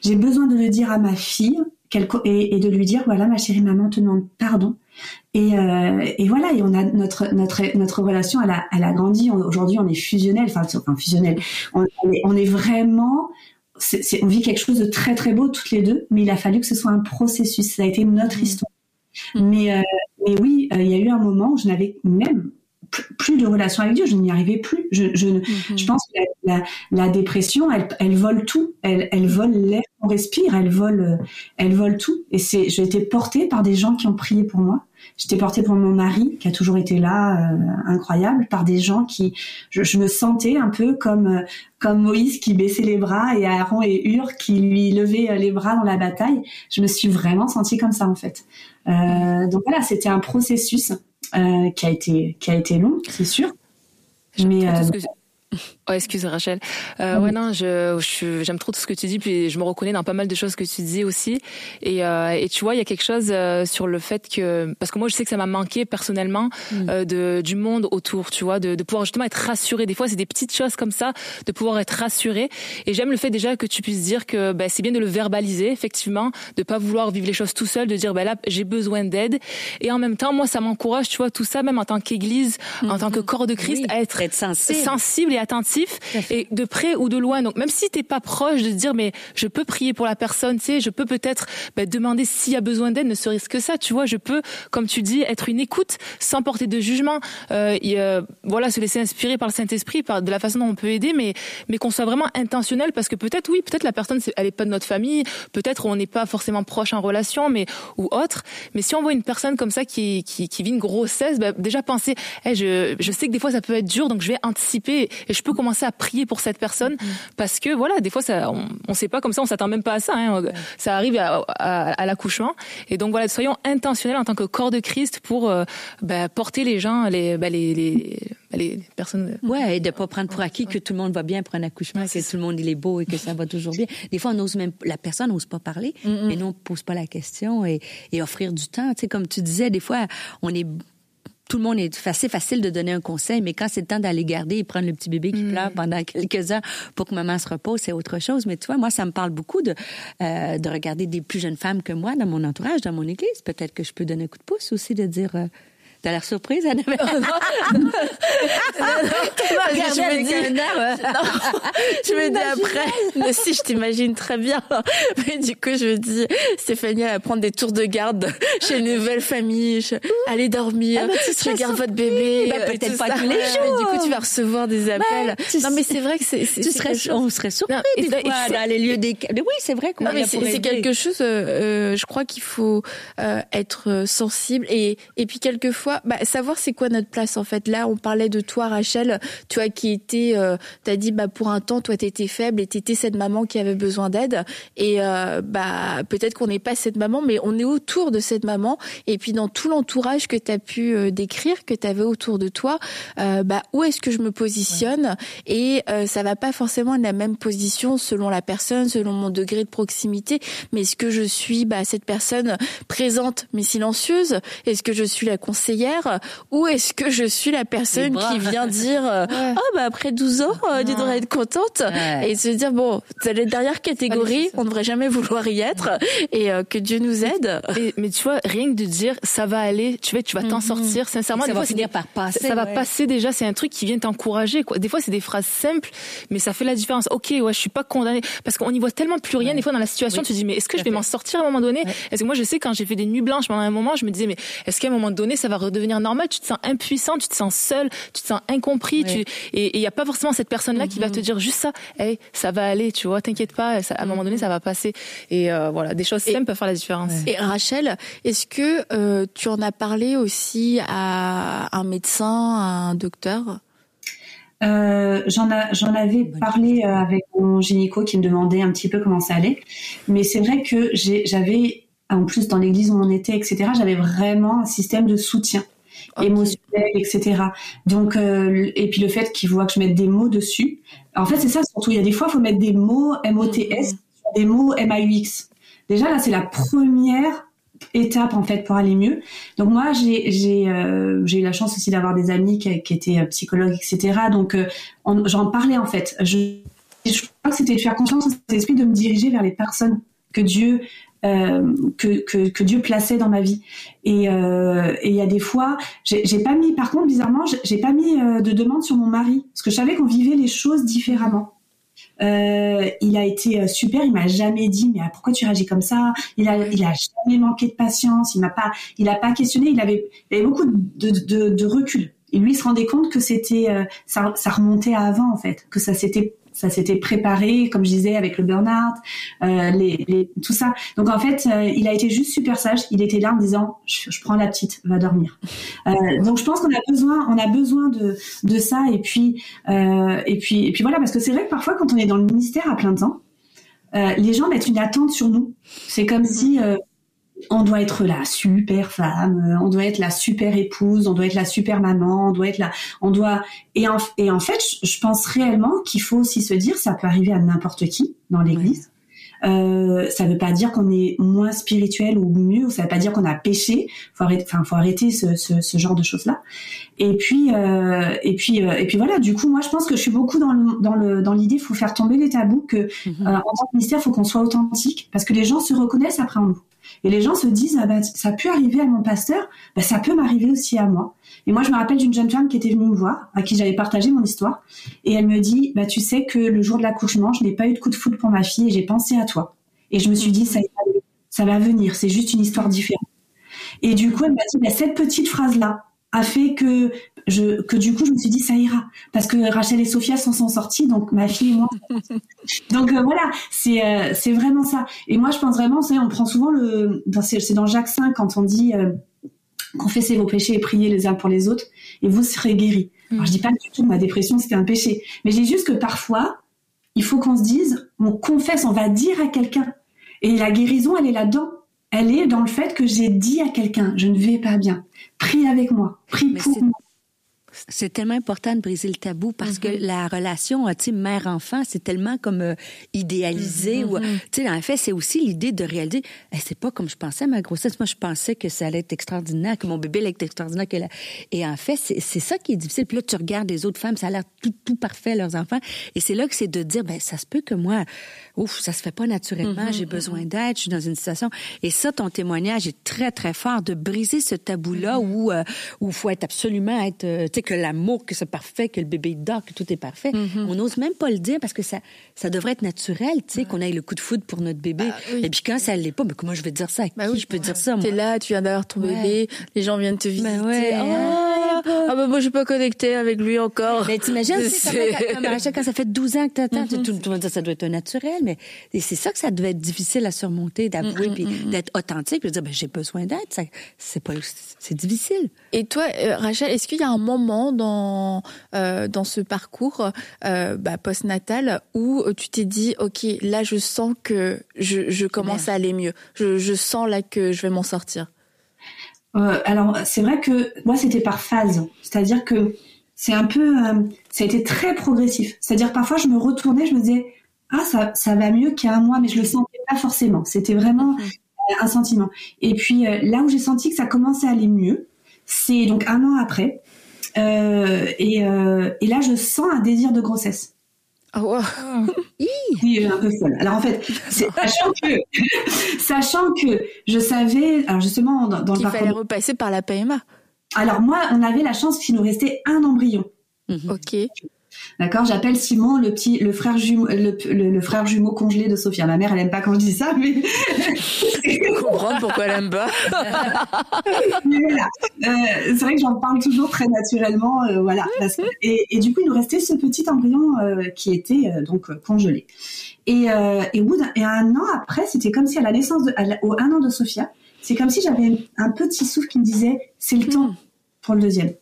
J'ai besoin de le dire à ma fille et, et, de lui dire voilà ma chérie maman te demande pardon et, euh, et voilà et on a notre notre notre relation elle a elle a grandi aujourd'hui on est fusionnel enfin, enfin fusionnel on, est, on est vraiment c'est, on vit quelque chose de très très beau toutes les deux mais il a fallu que ce soit un processus ça a été notre mmh. histoire mmh. mais euh, mais oui euh, il y a eu un moment où je n'avais même plus de relation avec Dieu, je n'y arrivais plus. Je, je, mhm. je pense que la, la, dépression, elle, elle, vole tout. Elle, elle vole l'air qu'on respire, elle vole, elle vole tout. Et c'est, j'ai été portée par des gens qui ont prié pour moi. J'étais portée pour mon mari, qui a toujours été là, euh, incroyable, par des gens qui, je, je, me sentais un peu comme comme Moïse qui baissait les bras et Aaron et Hur qui lui levaient les bras dans la bataille. Je me suis vraiment sentie comme ça en fait. Euh, donc voilà, c'était un processus euh, qui a été qui a été long, c'est sûr. Mais euh, Oh, excuse Rachel. Euh, ouais non, je j'aime trop tout ce que tu dis puis je me reconnais dans pas mal de choses que tu disais aussi et euh, et tu vois il y a quelque chose euh, sur le fait que parce que moi je sais que ça m'a manqué personnellement mm. euh, de du monde autour, tu vois, de, de pouvoir justement être rassuré. Des fois c'est des petites choses comme ça, de pouvoir être rassuré et j'aime le fait déjà que tu puisses dire que ben, c'est bien de le verbaliser effectivement, de pas vouloir vivre les choses tout seul, de dire ben là j'ai besoin d'aide et en même temps moi ça m'encourage, tu vois, tout ça même en tant qu'église, en tant que mm-hmm. corps de Christ à être, être sensible. Et attentif et de près ou de loin. Donc même si t'es pas proche de dire mais je peux prier pour la personne, tu sais, je peux peut-être bah, demander s'il y a besoin d'aide, ne serait-ce que ça, tu vois, je peux, comme tu dis, être une écoute sans porter de jugement. Euh, et, euh, voilà, se laisser inspirer par le Saint-Esprit, par de la façon dont on peut aider, mais mais qu'on soit vraiment intentionnel parce que peut-être oui, peut-être la personne elle est pas de notre famille, peut-être on n'est pas forcément proche en relation, mais ou autre. Mais si on voit une personne comme ça qui qui, qui vit une grossesse, bah, déjà penser, hey, je je sais que des fois ça peut être dur, donc je vais anticiper et je peux commencer à prier pour cette personne mm-hmm. parce que voilà, des fois ça, on, on sait pas comme ça, on s'attend même pas à ça. Hein, ça arrive à, à, l'accouchement et donc voilà, soyons intentionnels en tant que corps de Christ pour euh, bah, porter les gens, les, bah, les, les bah, les personnes. Euh, ouais, et de pas prendre pour acquis que tout le monde va bien pour un accouchement, que tout le monde il est beau et que ça va toujours bien. Des fois, on ose même, la personne n'ose pas parler, mais non, on pose pas la question et, et offrir du temps. Tu sais, comme tu disais, des fois, on est tout le monde est assez facile de donner un conseil, mais quand c'est le temps d'aller garder et prendre le petit bébé qui mm. pleure pendant quelques heures pour que maman se repose, c'est autre chose. Mais tu vois, moi, ça me parle beaucoup de, euh, de regarder des plus jeunes femmes que moi dans mon entourage, dans mon église. Peut-être que je peux donner un coup de pouce aussi de dire, euh, T'as l'air surprise, Annabelle? Oh, non, non. je me dis, je me dis après, mais si je t'imagine très bien. Mais du coup, je me dis, Stéphanie va prendre des tours de garde chez une nouvelle famille. Allez dormir. Ah bah, je votre bébé. Bah, peut-être pas tous les jours. du coup, tu vas recevoir des appels. non, mais c'est vrai que c'est, tu serais, on serait surpris des fois, dans les lieux des, oui, c'est vrai qu'on mais c'est quelque chose, euh, je crois qu'il faut euh, être sensible et, et puis quelquefois, bah, savoir c'est quoi notre place en fait. Là, on parlait de toi, Rachel, tu vois, qui était euh, tu as dit bah pour un temps toi tu étais faible et tu étais cette maman qui avait besoin d'aide. Et euh, bah peut-être qu'on n'est pas cette maman mais on est autour de cette maman. Et puis dans tout l'entourage que tu as pu euh, décrire que tu avais autour de toi bah où est-ce que je me positionne? Et ça va pas forcément être la même position selon la personne selon mon degré de proximité. Mais est-ce que je suis bah cette personne présente mais silencieuse? Est-ce que je suis la conseillère ou est-ce que je suis la personne qui vient dire oh bah après 12 ans euh, tu devrais être contente. Et se dire bon c'est la dernière catégorie on ne devrait jamais vouloir y être. Et euh, que Dieu nous aide. mais tu vois rien que de dire ça va aller tu vas tu vas t'en mhm. sortir sincèrement ça va finir par passer ça, va passer déjà c'est un truc qui vient t'encourager quoi. Des fois c'est des phrases simples mais ça fait la différence. Ok ouais je suis pas condamnée. Parce qu'on y voit tellement plus rien des fois dans la situation tu te dis mais est-ce que je vais m'en sortir à un moment donné? Est-ce que moi je sais quand j'ai fait des nuits blanches pendant un moment je me disais mais est-ce qu'à un moment donné ça va redevenir normal tu te sens impuissant tu te sens seul tu te sens incompris tu et il y a pas forcément cette personne là qui va te dire juste ça hey ça va aller tu vois t'inquiète pas à un moment donné ça va passer et euh, voilà des choses simples peuvent faire la différence. Et Rachel est-ce que euh, tu en as parlé aussi à un médecin à un docteur? Euh, j'en avais parlé avec mon gynéco qui me demandait un petit peu comment ça allait. Mais c'est vrai que j'avais en plus dans l'église où on était etc j'avais vraiment un système de soutien émotionnel, etc. Donc, euh, et puis le fait qu'il voit que je mette des mots dessus. En fait, c'est ça surtout. Il y a des fois, il faut mettre des mots M-O-T-S, mm-hmm. des mots M-A-U-X. Déjà, là, c'est la première étape en fait pour aller mieux. Donc moi j'ai j'ai euh, j'ai eu la chance aussi d'avoir des amis qui, qui étaient euh, psychologues etc. Donc euh, j'en parlais en fait. Je, je crois que c'était de faire confiance à cet esprit de me diriger vers les personnes que Dieu euh, que, Dieu plaçait dans ma vie. Et euh, il y a des fois, j'ai pas mis, par contre, bizarrement, j'ai pas mis euh, de demande sur mon mari parce que je savais qu'on vivait les choses différemment. Il a été super, il m'a jamais dit mais pourquoi tu réagis comme ça? Il a, jamais manqué de patience, il m'a pas, il a pas questionné, il avait, beaucoup de recul. Et lui il se rendait compte que c'était, ça, ça remontait à avant en fait, que ça s'était ça s'était préparé, comme je disais, avec le burn-out, euh, les, les, tout ça. Donc en fait, euh, il a été juste super sage. Il était là en disant, je, je prends la petite, va dormir. Euh, donc je pense qu'on a besoin, on a besoin de, de ça. Et puis, euh, et puis, et puis voilà, parce que c'est vrai que parfois, quand on est dans le ministère à plein temps, euh, les gens mettent une attente sur nous. C'est comme si on doit être la super femme, euh, on doit être la super épouse, on doit être la super maman, on doit être la, on doit et en, et en fait, je pense réellement qu'il faut aussi se dire, ça peut arriver à n'importe qui dans l'Église. Euh, ça veut pas dire qu'on est moins spirituel ou mieux, ça veut pas dire qu'on a péché. Faut arrêter, enfin, faut arrêter ce, ce, ce genre de choses là. Et puis, euh, et puis, euh, et puis voilà. Du coup, moi, je pense que je suis beaucoup dans le, dans le, dans l'idée, faut faire tomber les tabous que euh, en tant que ministère, faut qu'on soit authentique, parce que les gens se reconnaissent après en nous. Et les gens se disent, ah bah, ça peut arriver à mon pasteur, bah, ça peut m'arriver aussi à moi. Et moi, je me rappelle d'une jeune femme qui était venue me voir, à qui j'avais partagé mon histoire, et elle me dit, bah, tu sais que le jour de l'accouchement, je n'ai pas eu de coup de foudre pour ma fille, et j'ai pensé à toi. Et je me suis dit, ça, ça va venir, c'est juste une histoire différente. Et du coup, elle m'a dit, bah, cette petite phrase-là a fait que je, que du coup, je me suis dit, ça ira. Parce que Rachel et Sophia s'en sont sorties, donc ma fille et moi. donc euh, voilà, c'est euh, c'est vraiment ça. Et moi, je pense vraiment, vous on prend souvent le, c'est dans Jacques 5 quand on dit, euh, confessez vos péchés et priez les uns pour les autres, et vous serez guéris. Alors, je dis pas du tout que ma dépression c'était un péché, mais je dis juste que parfois, il faut qu'on se dise, on confesse, on va dire à quelqu'un. Et la guérison, elle est là-dedans. Elle est dans le fait que j'ai dit à quelqu'un, je ne vais pas bien. Prie avec moi, prie pour moi. C'est tellement important de briser le tabou parce que mm-hmm. la relation, tu sais, mère-enfant, c'est tellement comme euh, idéalisé. ou. Tu sais, en fait, c'est aussi l'idée de réaliser, c'est pas comme je pensais ma grossesse. Moi, je pensais que ça allait être extraordinaire, que mon bébé allait être extraordinaire. Que Et en fait, c'est ça qui est difficile. Puis là, tu regardes les autres femmes, ça a l'air tout, tout parfait, leurs enfants. Et c'est là que c'est de dire, ben ça se peut que moi, ouf, ça se fait pas naturellement, mm-hmm, j'ai besoin d'aide, je suis dans une situation. Et ça, ton témoignage est très, très fort de briser ce tabou-là où il où faut être absolument être, euh, tu sais, que l'amour, que c'est parfait, que le bébé dort, que tout est parfait. Mm-hmm. On n'ose même pas le dire parce que ça, ça devrait être naturel, tu sais, qu'on ait le coup de foudre pour notre bébé. Bah Et puis quand ça l'est pas, mais comment je vais dire ça? À bah qui je peux dire ça, moi? T'es là, tu viens d'avoir ton bébé, les gens viennent te visiter. Ben ouais. Oh, Ah bah moi je suis pas connectée avec lui encore. Mais t'imagines, Rachel, quand ça fait 12 ans que t'attends, mm -hmm. ça doit être naturel, mais c'est ça que ça devait être difficile à surmonter, d'avouer, mm puis d'être authentique, puis de dire, ben, j'ai besoin d'aide. C'est pas, c'est difficile. Et toi, euh, Rachel, est-ce qu'il y a un moment dans, euh, dans ce parcours euh, bah, postnatal où tu t'es dit, OK, là, je sens que je, je commence à aller mieux. Je, je sens là que je vais m'en sortir. Euh, alors, c'est vrai que moi, c'était par phase. C'est-à-dire que c'est un peu, euh, ça a été très progressif. C'est-à-dire parfois, je me retournais, je me disais, ah, ça, ça va mieux qu'il y a un mois, mais je le sentais pas forcément. C'était vraiment mhm. un sentiment. Et puis là où j'ai senti que ça commençait à aller mieux, c'est donc un an après. Euh, et, euh, et, là, je sens un désir de grossesse. Oh, oui, un peu folle. Alors en fait, sachant que, sachant que je savais, alors justement dans, le fallait repasser par la PMA. Alors moi, on avait la chance qu'il nous restait un embryon. Mhm. Ok. D'accord J'appelle Simon le petit, le frère jumeau, le, frère jumeau congelé de Sophia. Ma mère, elle aime pas quand je dis ça, mais. je comprends pourquoi elle aime pas. mais voilà. Euh, c'est vrai que j'en parle toujours très naturellement, euh, voilà. et, du coup, il nous restait ce petit embryon euh, qui était donc congelé. Et, et, et un an après, c'était comme si à la naissance, de, au un an de Sophia, c'est comme si j'avais un petit souffle qui me disait, c'est le hmm. temps pour le deuxième.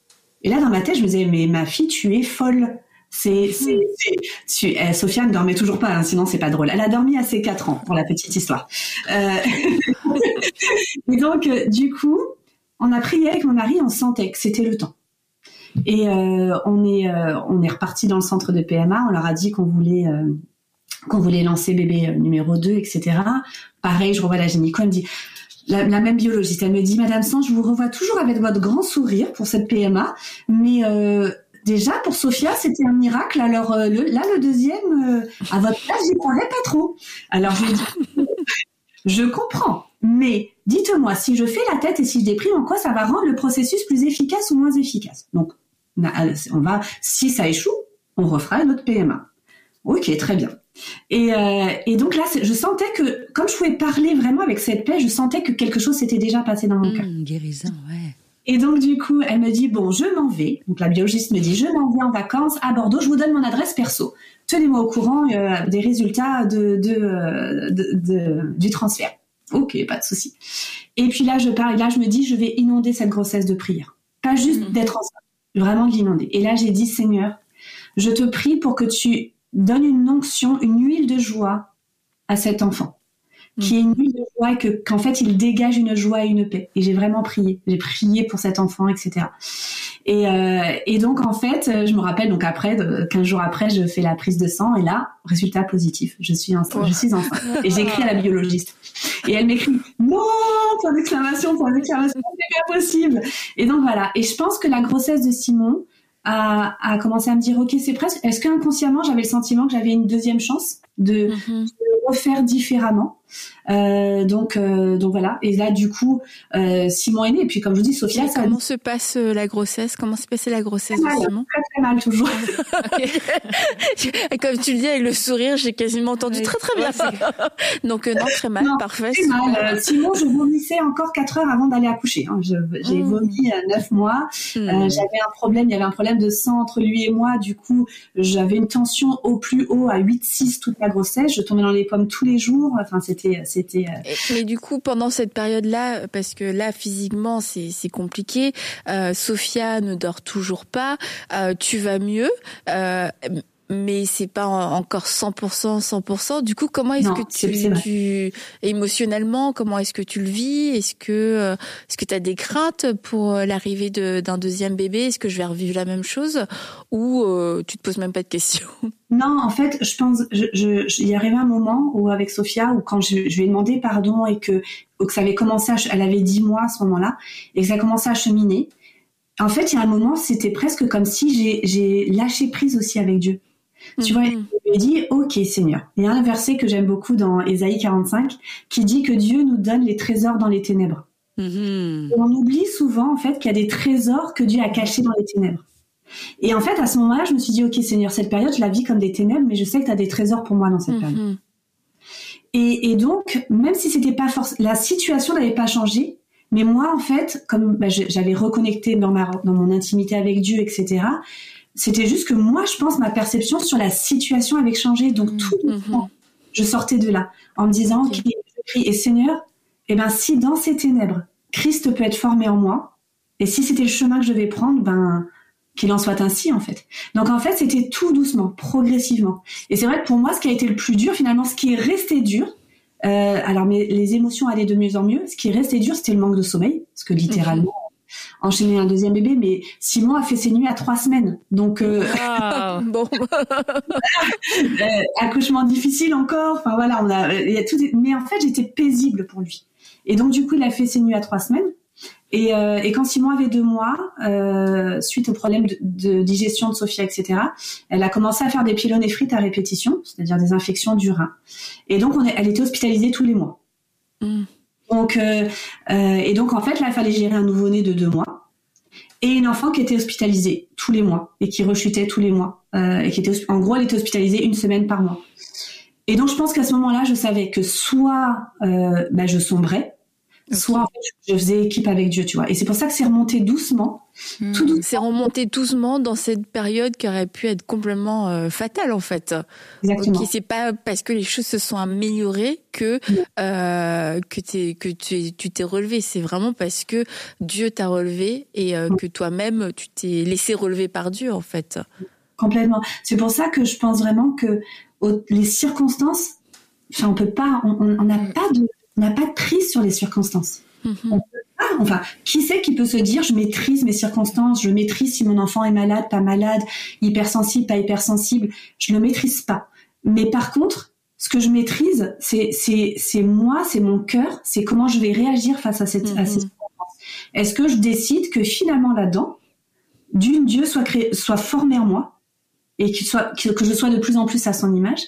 Et là, dans ma tête, je me disais, mais ma fille, tu es folle. C'est, c'est, c'est, eh, Sophia ne dormait toujours pas, hein, sinon c'est pas drôle. Elle a dormi à ses 4 ans, pour la petite histoire. Euh... et donc, euh, du coup, on a prié avec mon mari, on sentait que c'était le temps. Et euh, on est, euh, on est reparti dans le centre de PMA. On leur a dit qu'on voulait, euh, qu'on voulait lancer bébé numéro 2, etc. Pareil, je revois la gynéco, elle me dit. La, la, même biologiste, elle me dit, Madame Sans, je vous revois toujours avec votre grand sourire pour cette PMA, mais Déjà, pour Sophia, c'était un miracle. Alors euh, là, le deuxième, euh, à votre place, j'y croirais pas trop. Alors je dis, je comprends, mais dites-moi, si je fais la tête et si je déprime, en quoi ça va rendre le processus plus efficace ou moins efficace? Donc, on va, si ça échoue, on refera une autre PMA. Ok, très bien. Et, euh, et donc là, je sentais que, comme je pouvais parler vraiment avec cette paix, je sentais que quelque chose s'était déjà passé dans mon cœur. Mmh, guérison, ouais. Et donc du coup, elle me dit bon, je m'en vais. Donc la biologiste me dit je m'en vais en vacances à Bordeaux. Je vous donne mon adresse perso. Tenez-moi au courant euh, des résultats de, de, de, du transfert. Ok, pas de souci. Et puis là, je parle. Là, je me dis je vais inonder cette grossesse de prière. Pas juste mhm. d'être enceinte, vraiment de l'inonder. Et là, j'ai dit Seigneur, je te prie pour que tu donnes une onction, une huile de joie à cet enfant qui est une nuit de joie et que qu'en fait il dégage une joie et une paix. Et j'ai vraiment prié, j'ai prié pour cet enfant, etc. Et, euh, et donc en fait, je me rappelle donc après, 15 jours après, je fais la prise de sang et là, résultat positif, je suis enceinte, je suis enceinte. Et j'écris à la biologiste et elle m'écrit non, point d'exclamation, point d'exclamation, c'est pas possible. Et donc voilà. Et je pense que la grossesse de Simon a, a commencé à me dire ok, c'est presque. Est-ce qu'inconsciemment j'avais le sentiment que j'avais une deuxième chance de, mm-hmm. de refaire différemment? Euh, donc, euh, donc voilà. Et là, du coup, euh, Simon est né. Et puis, comme je vous dis, Sophia, ça. Comment se passe la grossesse? Comment s'est passée la grossesse de Simon? Très très mal toujours. comme tu le dis avec le sourire, j'ai quasiment entendu très très bien. donc non, très mal, parfait. Très mal. Simon, je vomissais encore 4 heures avant d'aller accoucher. Hein. J'ai mmh. vomi 9 mois. Mmh. j'avais un problème. Il y avait un problème de sang entre lui et moi. Du coup, j'avais une tension au plus haut à 8-6 toute la grossesse. Je tombais dans les pommes tous les jours. Enfin, c'était c'était. Euh, mais du coup, pendant cette période-là, parce que là, physiquement, c'est compliqué. Euh, Sophia ne dort toujours pas. Euh, tu vas mieux. Euh, mais c'est pas encore 100% 100%. Du coup, comment est-ce que tu, émotionnellement, comment est-ce que tu le vis? Est-ce que euh, est-ce que tu as des craintes pour euh, l'arrivée d'un deuxième bébé? Est-ce que je vais revivre la même chose? Ou euh, tu te poses même pas de questions? Non, en fait, je pense je, y arrivé un moment où avec Sophia où quand je, je lui ai demandé pardon et que que ça avait commencé à, elle avait 10 mois à ce moment-là et que ça a commencé à cheminer. En fait, il y a un moment, c'était presque comme si j'ai lâché prise aussi avec Dieu. Tu vois, il me dit, ok Seigneur. Il y a un verset que j'aime beaucoup dans Ésaïe 45 qui dit que Dieu nous donne les trésors dans les ténèbres. Mm-hmm. on oublie souvent en fait qu'il y a des trésors que Dieu a cachés dans les ténèbres. Et en fait, à ce moment-là, je me suis dit, ok Seigneur, cette période, je la vis comme des ténèbres, mais je sais que tu as des trésors pour moi dans cette période. Mm-hmm. Et, et, donc, même si c'était pas forcément, la situation n'avait pas changé, Mais moi, en fait, comme bah, j'avais reconnecté dans, ma, dans mon intimité avec Dieu, etc., c'était juste que moi, je pense, ma perception sur la situation avait changé. Donc, mmh, tout le mmh. je sortais de là en me disant, ok, je prie, et Seigneur, eh ben, si dans ces ténèbres, Christ peut être formé en moi, et si c'était le chemin que je devais prendre, ben, qu'il en soit ainsi, en fait. Donc, en fait, c'était tout doucement, progressivement. Et c'est vrai que pour moi, ce qui a été le plus dur, finalement, ce qui est resté dur, euh, alors, mais les émotions allaient de mieux en mieux. Ce qui est resté dur, c'était le manque de sommeil, parce que littéralement, enchaîner un deuxième bébé, mais Simon a fait ses nuits à trois semaines. Donc, euh, bon, euh, accouchement difficile encore. Enfin voilà, on a, il y a tout. Mais en fait, j'étais paisible pour lui. Et donc du coup, il a fait ses nuits à trois semaines. Et, euh, et quand Simon avait deux mois, euh, suite au problème de, digestion de Sophia, etc., elle a commencé à faire des pyélonéphrite à répétition, c'est-à-dire des infections du rein. Et donc, on est, elle était hospitalisée tous les mois. Mm. Donc, euh, euh, et donc en fait, là, il fallait gérer un nouveau-né de deux mois et une enfant qui était hospitalisée tous les mois et qui rechutait tous les mois euh, et qui était, en gros, elle était hospitalisée une semaine par mois. Et donc, je pense qu'à ce moment-là, je savais que soit bah, je sombrais, Soit je faisais équipe avec Dieu, tu vois. Et c'est pour ça que c'est remonté doucement. Hmm. Tout C'est remonté doucement dans cette période qui aurait pu être complètement euh, fatale en fait. Exactement. Okay, c'est pas parce que les choses se sont améliorées que euh, que, que tu, tu t'es relevé. C'est vraiment parce que Dieu t'a relevé et euh, que toi-même tu t'es laissé relever par Dieu en fait. Complètement. C'est pour ça que je pense vraiment que les circonstances, enfin on peut pas, on n'a hmm. pas de n'a pas de prise sur les circonstances. Mhm. enfin, qui sait qui peut se dire je maîtrise mes circonstances, je maîtrise si mon enfant est malade, pas malade, hypersensible, pas hypersensible, je le maîtrise pas. Mais par contre, ce que je maîtrise, c'est c'est moi, c'est mon cœur, c'est comment je vais réagir face à cette à ces circonstances. Est-ce que je décide que finalement là-dedans, d'une Dieu soit créé, soit formé en moi et que soit que je sois de plus en plus à son image,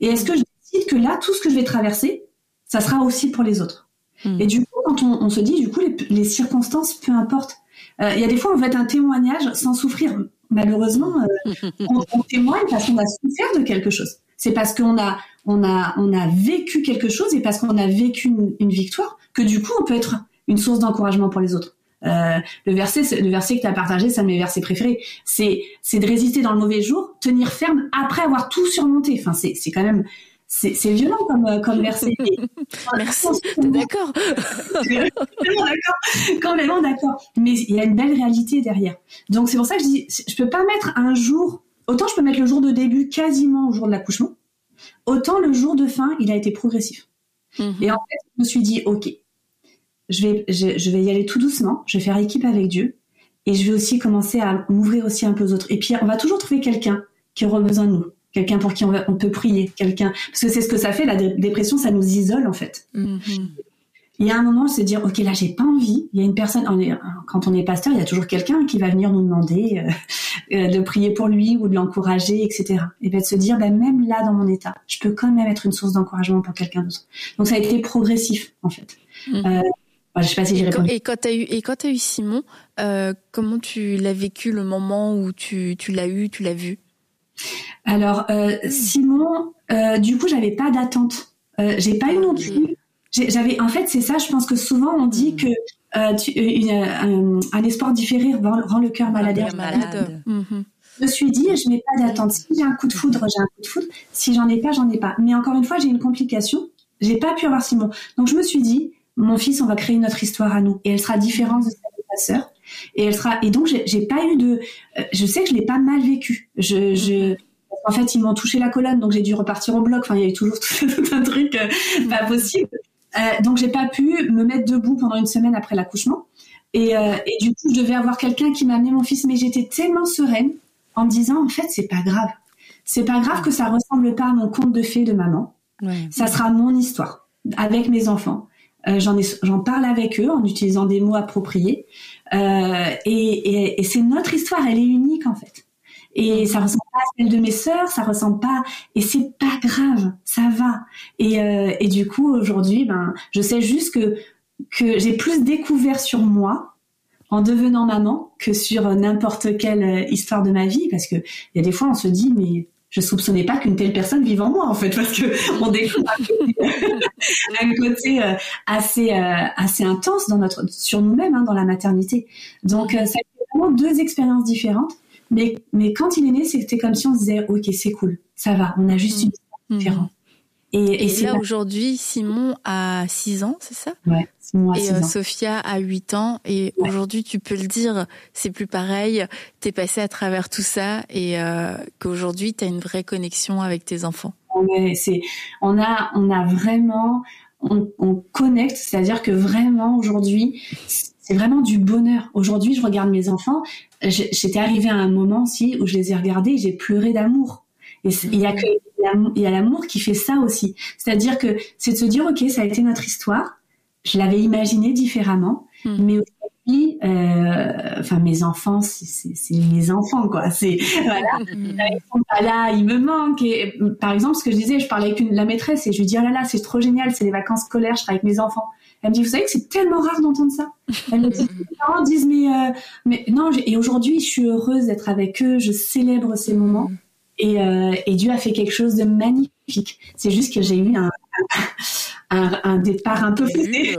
et est-ce que je décide que là tout ce que je vais traverser ça sera aussi pour les autres. Hmm. Et du coup, quand on, se dit, du coup, les, circonstances, peu importe. Euh, il y a des fois, on va être un témoignage sans souffrir. Malheureusement, euh, on, témoigne parce qu'on a souffert de quelque chose. C'est parce qu'on a, on a, on a vécu quelque chose et parce qu'on a vécu une, victoire que du coup, on peut être une source d'encouragement pour les autres. Euh, le verset, le verset que tu as partagé, c'est un de mes versets préférés. C'est, c'est de résister dans le mauvais jour, tenir ferme après avoir tout surmonté. Enfin, c'est, c'est quand même, c'est violent comme, euh, comme verset. Merci, d'accord? complètement d'accord. Complètement d'accord. Mais il y a une belle réalité derrière. Donc c'est pour ça que je dis, je peux pas mettre un jour, autant je peux mettre le jour de début quasiment au jour de l'accouchement, autant le jour de fin, il a été progressif. Mhm. Et en fait, je me suis dit, ok, je vais, je, je vais y aller tout doucement, je vais faire équipe avec Dieu, et je vais aussi commencer à m'ouvrir aussi un peu aux autres. Et puis, on va toujours trouver quelqu'un qui aura besoin de nous quelqu'un pour qui on, on peut prier, quelqu'un parce que c'est ce que ça fait la dépression, ça nous isole en fait. Mm-hmm. Il y a un moment, se dire ok là j'ai pas envie. Il y a une personne, quand on est pasteur, il y a toujours quelqu'un qui va venir nous demander euh, euh, de prier pour lui ou de l'encourager, etc. Et bien de se dire ben même là dans mon état, je peux quand même être une source d'encouragement pour quelqu'un d'autre. Donc ça a été progressif en fait. Euh, je sais pas si j'ai répondu. Et quand tu as eu et quand tu as eu Simon, euh, comment tu l'as vécu le moment où tu tu l'as eu, tu l'as vu? Alors euh, Simon, euh, du coup, j'avais pas d'attente. Euh, j'ai pas eu non plus. J'avais, en fait, c'est ça. Je pense que souvent on dit que un, espoir différé rend, le cœur malade. Mhm. Je me suis dit, je n'ai pas d'attente. Si j'ai un coup de foudre, j'ai un coup de foudre. Si j'en ai pas, j'en ai pas. Mais encore une fois, j'ai une complication. J'ai pas pu avoir Simon. Donc je me suis dit, mon fils, on va créer notre histoire à nous, et elle sera différente de celle de ta sœur. Et elle sera. Et donc j'ai pas eu de. Je sais que je l'ai pas mal vécu. Je, je en fait, ils m'ont touché la colonne, donc j'ai dû repartir au bloc. Enfin, il y a eu toujours tout, un truc euh, pas possible. Euh, donc, j'ai pas pu me mettre debout pendant une semaine après l'accouchement. Et, euh, et, du coup, je devais avoir quelqu'un qui m'a amené mon fils, mais j'étais tellement sereine en me disant, en fait, c'est pas grave. C'est pas grave que ça ressemble pas à mon conte de fées de maman. Ça sera mon histoire avec mes enfants. Euh, j'en parle avec eux en utilisant des mots appropriés. Euh, et, et, et c'est notre histoire, elle est unique en fait et ça ressemble pas à celle de mes sœurs, ça ressemble pas et c'est pas grave, ça va. Et, euh, et du coup aujourd'hui, ben je sais juste que que j'ai plus découvert sur moi en devenant maman que sur n'importe quelle euh, histoire de ma vie parce que il y a des fois on se dit mais je soupçonnais pas qu'une telle personne vive en moi en fait parce que on découvre un côté euh, assez euh, assez intense dans notre sur nous-mêmes hein, dans la maternité. Donc euh, ça a vraiment deux expériences différentes. Mais mais quand il est né, c'était comme si on se disait ok c'est cool, ça va, on a juste une mmh. différente. Et, et, là, aujourd'hui, Simon a 6 ans, c'est ça? Ouais, Simon a Et euh, Sophia a 8 ans. Et aujourd'hui, tu peux le dire, c'est plus pareil. T'es passé à travers tout ça et euh, qu'aujourd'hui, tu as une vraie connexion avec tes enfants. Ouais, c'est, on a, on a vraiment, on, on connecte, c'est-à-dire que vraiment aujourd'hui, c'est vraiment du bonheur. Aujourd'hui, je regarde mes enfants. J'étais arrivée à un moment aussi où je les ai regardés et j'ai pleuré d'amour. Et il y a que il y a l'amour qui fait ça aussi. C'est-à-dire que c'est de se dire, OK, ça a été notre histoire. Je l'avais imaginé différemment, hmm. mais aujourd'hui, euh, enfin mes enfants, c'est mes enfants quoi. C'est voilà, hmm. ils sont pas là, ils me manquent. Et par exemple, ce que je disais, je parlais avec une, la maîtresse et je lui dis, oh là là, c'est trop génial, c'est les vacances scolaires, je serai avec mes enfants. Elle me dit, vous savez que c'est tellement rare d'entendre ça. Elle me dit, les parents disent, mais, euh, mais non, et aujourd'hui, je suis heureuse d'être avec eux, je célèbre ces moments. Et, euh, et, Dieu a fait quelque chose de magnifique. C'est juste que j'ai eu un, un, un, départ un peu fêté.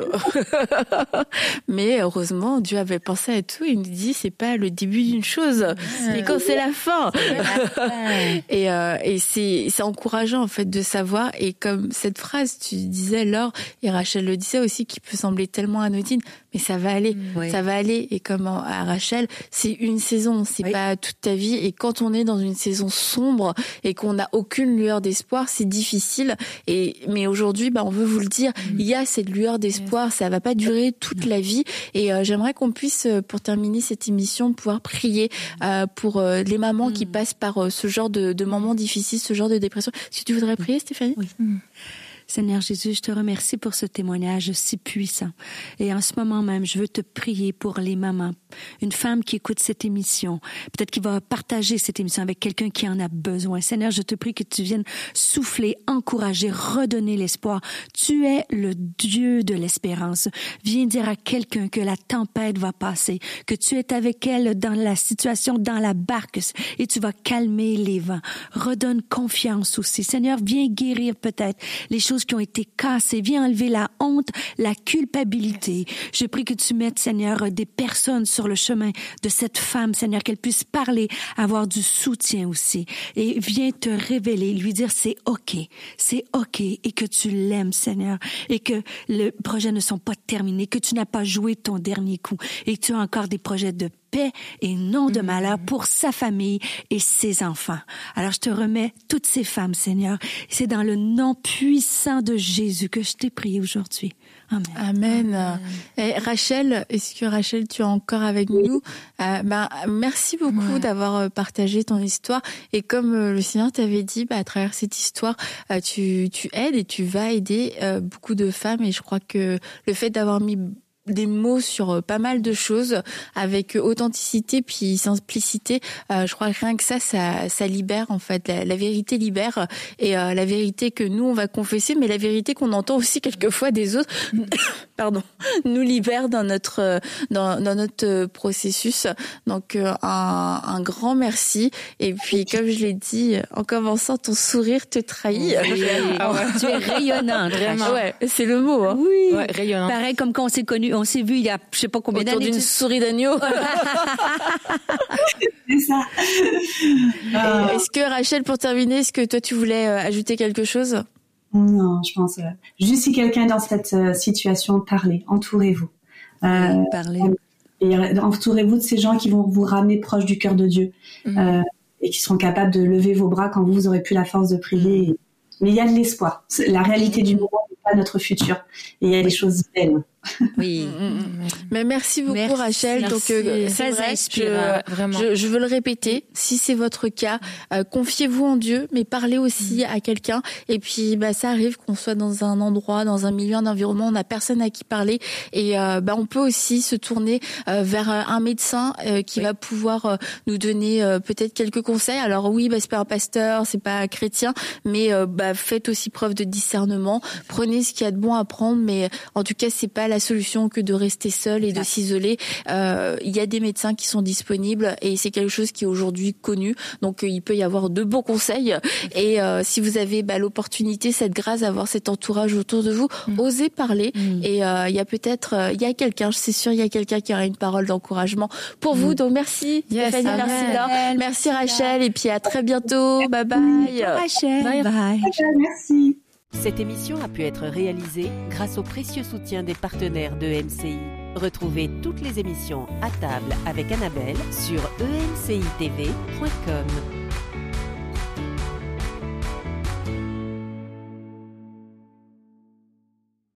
Mais heureusement, Dieu avait pensé à tout. Il nous dit c'est pas le début d'une chose, mais quand c'est la fin. et euh, et c'est c'est encourageant en fait de savoir. Et comme cette phrase, tu disais Laure et Rachel le disait aussi, qui peut sembler tellement anodine, mais ça va aller, mm. ça va aller. Et comme à Rachel, c'est une saison, c'est pas toute ta vie. Et quand on est dans une saison sombre et qu'on n'a aucune lueur d'espoir, c'est difficile. Et mais aujourd'hui, bah, on veut vous le dire, mm. il y a cette lueur d'espoir. Ça va pas durer toute la vie. Et euh, j'aimerais qu'on puisse, euh, pour terminer cette émission, pouvoir prier euh, pour les mamans qui mm. passent par ce genre de, de moments difficiles, ce genre de dépression. Est-ce que tu voudrais prier, Stéphanie? Oui. Seigneur Jésus, je te remercie pour ce témoignage si puissant. Et en ce moment même, je veux te prier pour les mamans. Une femme qui écoute cette émission, peut-être qui va partager cette émission avec quelqu'un qui en a besoin. Seigneur, je te prie que tu viennes souffler, encourager, redonner l'espoir. Tu es le Dieu de l'espérance. Viens dire à quelqu'un que la tempête va passer, que tu es avec elle dans la situation, dans la barque, et tu vas calmer les vents. Redonne confiance aussi. Seigneur, viens guérir peut-être les choses qui ont été cassées. Viens enlever la honte, la culpabilité. Je prie que tu mettes, Seigneur, des personnes sur le chemin de cette femme, Seigneur, qu'elle puisse parler, avoir du soutien aussi. Et viens te révéler, lui dire c'est OK, c'est OK et que tu l'aimes, Seigneur, et que le projet ne sont pas terminés, que tu n'as pas joué ton dernier coup et que tu as encore des projets de paix et non de malheur mm. pour sa famille et ses enfants. Alors je te remets toutes ces femmes, Seigneur. C'est dans le nom puissant de Jésus que je t'ai prié aujourd'hui. Amen. Amen. Et Rachel, est-ce que Rachel, tu es encore avec nous? Euh, ben, Merci beaucoup d'avoir euh, partagé ton histoire. Et comme euh, le Seigneur t'avait dit, bah, à travers cette histoire, euh, tu, tu aides et tu vas aider beaucoup de femmes. Et je crois que le fait d'avoir mis des mots sur euh, pas mal de choses avec authenticité puis simplicité. Euh, je crois que rien que ça, ça, ça libère en fait. La, vérité libère et euh, la vérité que nous on va confesser, mais la vérité qu'on entend aussi quelquefois des autres, pardon, nous libère dans notre dans, dans notre processus. Donc un, un, grand merci. Et puis comme je l'ai dit en commençant, ton sourire te trahit. Ah tu es rayonnante, vraiment. Ouais, c'est le mot. Hein. Oui, rayonnante. Pareil comme quand on s'est connus on s'est vu il y a je sais pas combien d'années. d'une souris d'agneau. c'est ça. Euh, est-ce que Rachel, pour terminer, est-ce que toi tu voulais euh, ajouter quelque chose? Non, je pense. Euh, juste si quelqu'un est dans cette situation, parlez, entourez-vous. parlez. Et entourez-vous de ces gens qui vont vous ramener proche du cœur de Dieu mm. et qui seront capables de lever vos bras quand vous, vous aurez plus la force de prier. Mais il y a de l'espoir. La réalité du moment n'est pas notre futur. Et il y a des choses belles. Oui. Mm, mm, mm. Mais merci beaucoup Rachel. Donc euh, ça inspire vraiment. Je, veux le répéter. Si c'est votre cas, euh, confiez-vous en Dieu, mais parlez aussi à quelqu'un. Et puis bah ça arrive qu'on soit dans un endroit, dans un milieu, un environnement, on n'a personne à qui parler. Et euh, bah on peut aussi se tourner vers un médecin qui va pouvoir nous donner peut-être quelques conseils. Alors oui, bah c'est pas un pasteur, c'est pas chrétien, mais bah faites aussi preuve de discernement. Prenez ce qu'il y a de bon à prendre, mais en tout cas c'est pas la solution que de rester seul et de s'isoler. Euh, il y a des médecins qui sont disponibles et c'est quelque chose qui est aujourd'hui connu. Donc, il peut y avoir de bons conseils. Et si vous avez bah, l'opportunité, cette grâce, d'avoir cet entourage autour de vous, mm. osez parler. Mm. Et il y a peut-être, il y a quelqu'un, je suis sûre, il y a quelqu'un qui aura une parole d'encouragement pour vous. Mm. Donc, merci merci merci Rachel. Et puis à très bientôt. Bye bye. Rachel. Bye bye. Merci. Cette émission a pu être réalisée grâce au précieux soutien des partenaires de MCI. Retrouvez toutes les émissions à table avec Annabelle sur emcitv.com.